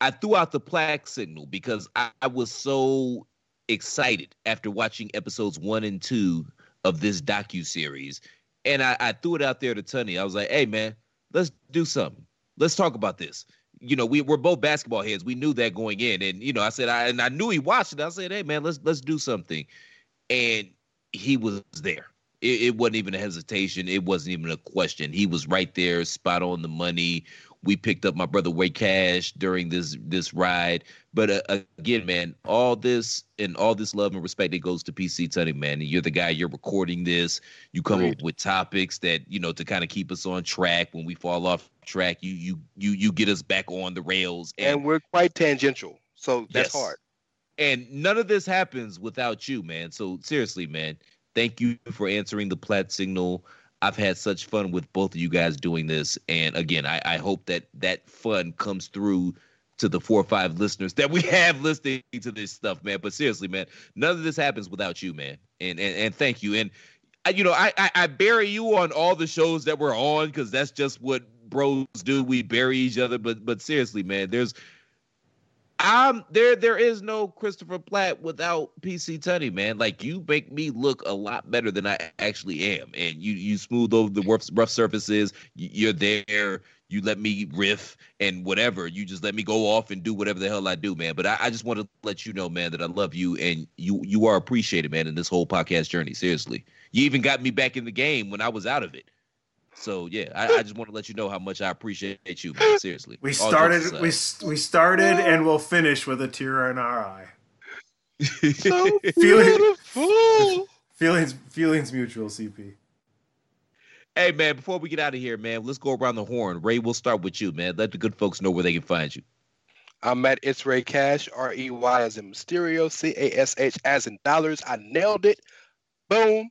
I threw out the plaque signal because I, I was so excited after watching episodes one and two of this docu series, and I, I threw it out there to Tony. I was like, "Hey, man, let's do something. Let's talk about this." You know, we we're both basketball heads. We knew that going in, and you know, I said, I and I knew he watched it. I said, "Hey, man, let's let's do something," and he was there. It, it wasn't even a hesitation. It wasn't even a question. He was right there, spot on the money. We picked up my brother Ray Cash during this this ride. But uh, again, man, all this and all this love and respect it goes to PC Tunney, man. And you're the guy. You're recording this. You come Agreed. up with topics that you know to kind of keep us on track. When we fall off track, you you you you get us back on the rails. And we're quite tangential, so that's Yes. hard. And none of this happens without you, man. So seriously, man, thank you for answering the plat signal. I've had such fun with both of you guys doing this, and again, I, I hope that that fun comes through to the four or five listeners that we have listening to this stuff, man. But seriously, man, none of this happens without you, man. And and, and thank you. And I, you know, I, I I bury you on all the shows that we're on because that's just what bros do. We bury each other. But but seriously, man, there's I'm there. There is no Christopher Platt without PC Tunney, man. Like you make me look a lot better than I actually am, and you you smooth over the rough, rough surfaces. You- You're there. You let me riff and whatever. You just let me go off and do whatever the hell I do, man. But I, I just want to let you know, man, that I love you and you you are appreciated, man, in this whole podcast journey. Seriously, you even got me back in the game when I was out of it. So yeah, I, I just want to let you know how much I appreciate you, man. Seriously, we started. We we started, and we'll finish with a tear in our eye. So Feeling- beautiful. Feelings, feelings mutual. CP. Hey man, before we get out of here, man, let's go around the horn. Ray, we'll start with you, man. Let the good folks know where they can find you. I'm at It's Ray Cash, R E Y as in Mysterio, C A S H as in dollars. I nailed it. Boom.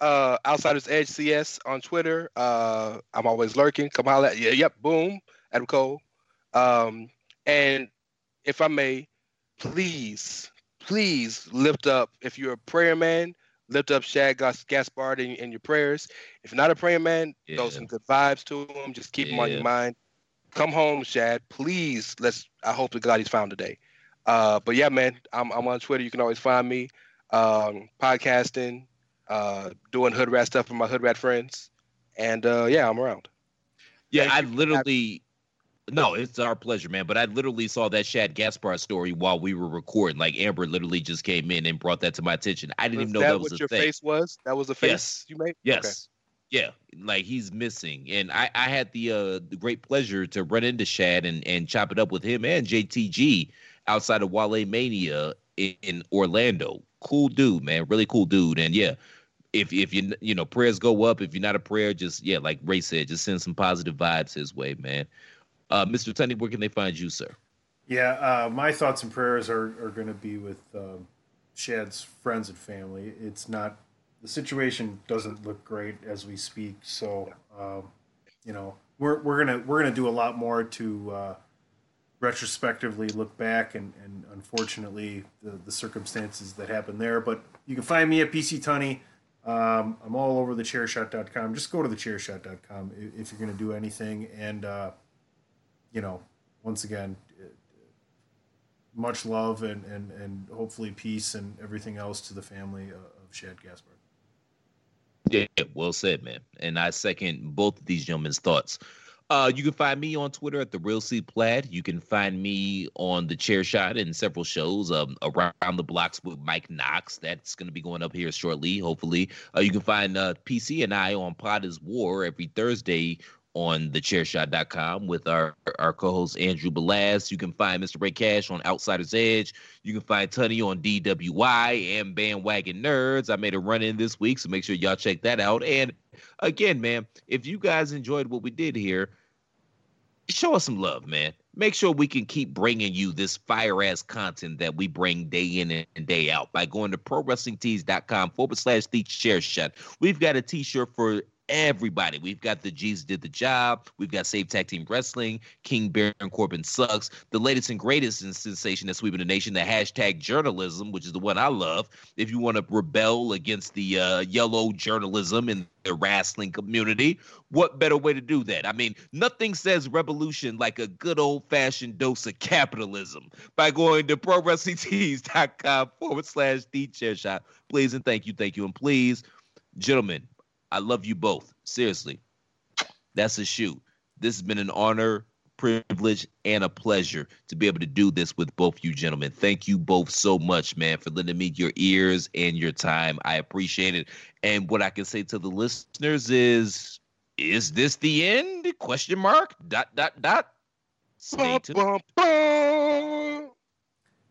Uh, Outsiders Edge CS on Twitter. Uh, I'm always lurking. Come holla yeah, yep, boom. Adam Cole. Um, and if I may, please, please lift up. If you're a prayer man, lift up Shad Gas- Gaspard in, in your prayers. If you're not a prayer man, throw some good vibes to him. Just keep him on your mind. Come home, Shad. Please. Let's. I hope to God he's found today. Uh, but yeah, man, I'm I'm on Twitter. You can always find me. Um, podcasting, uh, doing hood rat stuff with my hood rat friends, and uh, yeah, I'm around. Yeah, Thank I you for literally no, it's our pleasure, man. But I literally saw that Shad Gaspard story while we were recording. Like Amber literally just came in and brought that to my attention. I didn't Was even know that, that, was what a your thing. face was? That was the face Yes. you made. Yes. Yeah, like he's missing, and I, I had the uh the great pleasure to run into Shad and and chop it up with him and JTG outside of WrestleMania in, in Orlando. Cool dude, man, really cool dude, and yeah, if if you you know prayers go up, if you're not a prayer, just yeah, like Ray said, just send some positive vibes his way, man. Uh, Mr. Tunney, where can they find you, sir? Yeah, uh, my thoughts and prayers are, are going to be with um, Shad's friends and family. It's not the situation doesn't look great as we speak, so um, you know we're we're gonna we're gonna do a lot more to uh, retrospectively look back and, and unfortunately the, the circumstances that happened there. But you can find me at PC Tunney. Um, I'm all over the chairshot.com. Just go to the chairshot.com if, if you're going to do anything. And, uh, you know, once again, uh, much love and, and, and hopefully peace and everything else to the family of of Shad Gaspard. Yeah, well said, man. And I second both of these gentlemen's thoughts. Uh, you can find me on Twitter at the Real C Platt. You can find me on the Chair Shot and several shows um, around the blocks with Mike Knox. That's going to be going up here shortly, hopefully. Uh, you can find uh, PC and I on Pod is War every Thursday on thechairshot.com with our our co-host Andrew Belaz. You can find Mr. Ray Cash on Outsiders Edge. You can find Tunney on DWI and Bandwagon Nerds. I made a run in this week, so make sure y'all check that out. And again, man, if you guys enjoyed what we did here, show us some love, man. make sure we can keep bringing you this fire ass content that we bring day in and day out by going to prowrestlingtees.com forward slash the chair shot. We've got a t shirt for everybody. We've got the G's did the job. We've got Save Tag Team Wrestling, King Baron Corbin sucks. The latest and greatest sensation that's sweeping the nation, the hashtag journalism, which is the one I love. If you want to rebel against the uh, yellow journalism in the wrestling community, what better way to do that? I mean, nothing says revolution like a good old fashioned dose of capitalism by going to prowrestlingtees.com forward slash the chair shot. Please and thank you, thank you, and please, gentlemen, I love you both. Seriously. That's a shoot. This has been an honor, privilege, and a pleasure to be able to do this with both you gentlemen. Thank you both so much, man, for lending me your ears and your time. I appreciate it. And what I can say to the listeners is is this the end? Question mark. Dot dot dot. Stay tuned.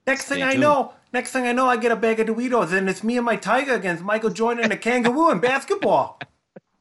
Next thing Stay I tuned. know, next thing I know, I get a bag of Doritos, and it's me and my tiger against Michael Jordan and a kangaroo in basketball.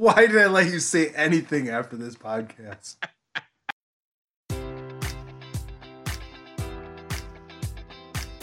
Why? Did I let you say anything after this podcast?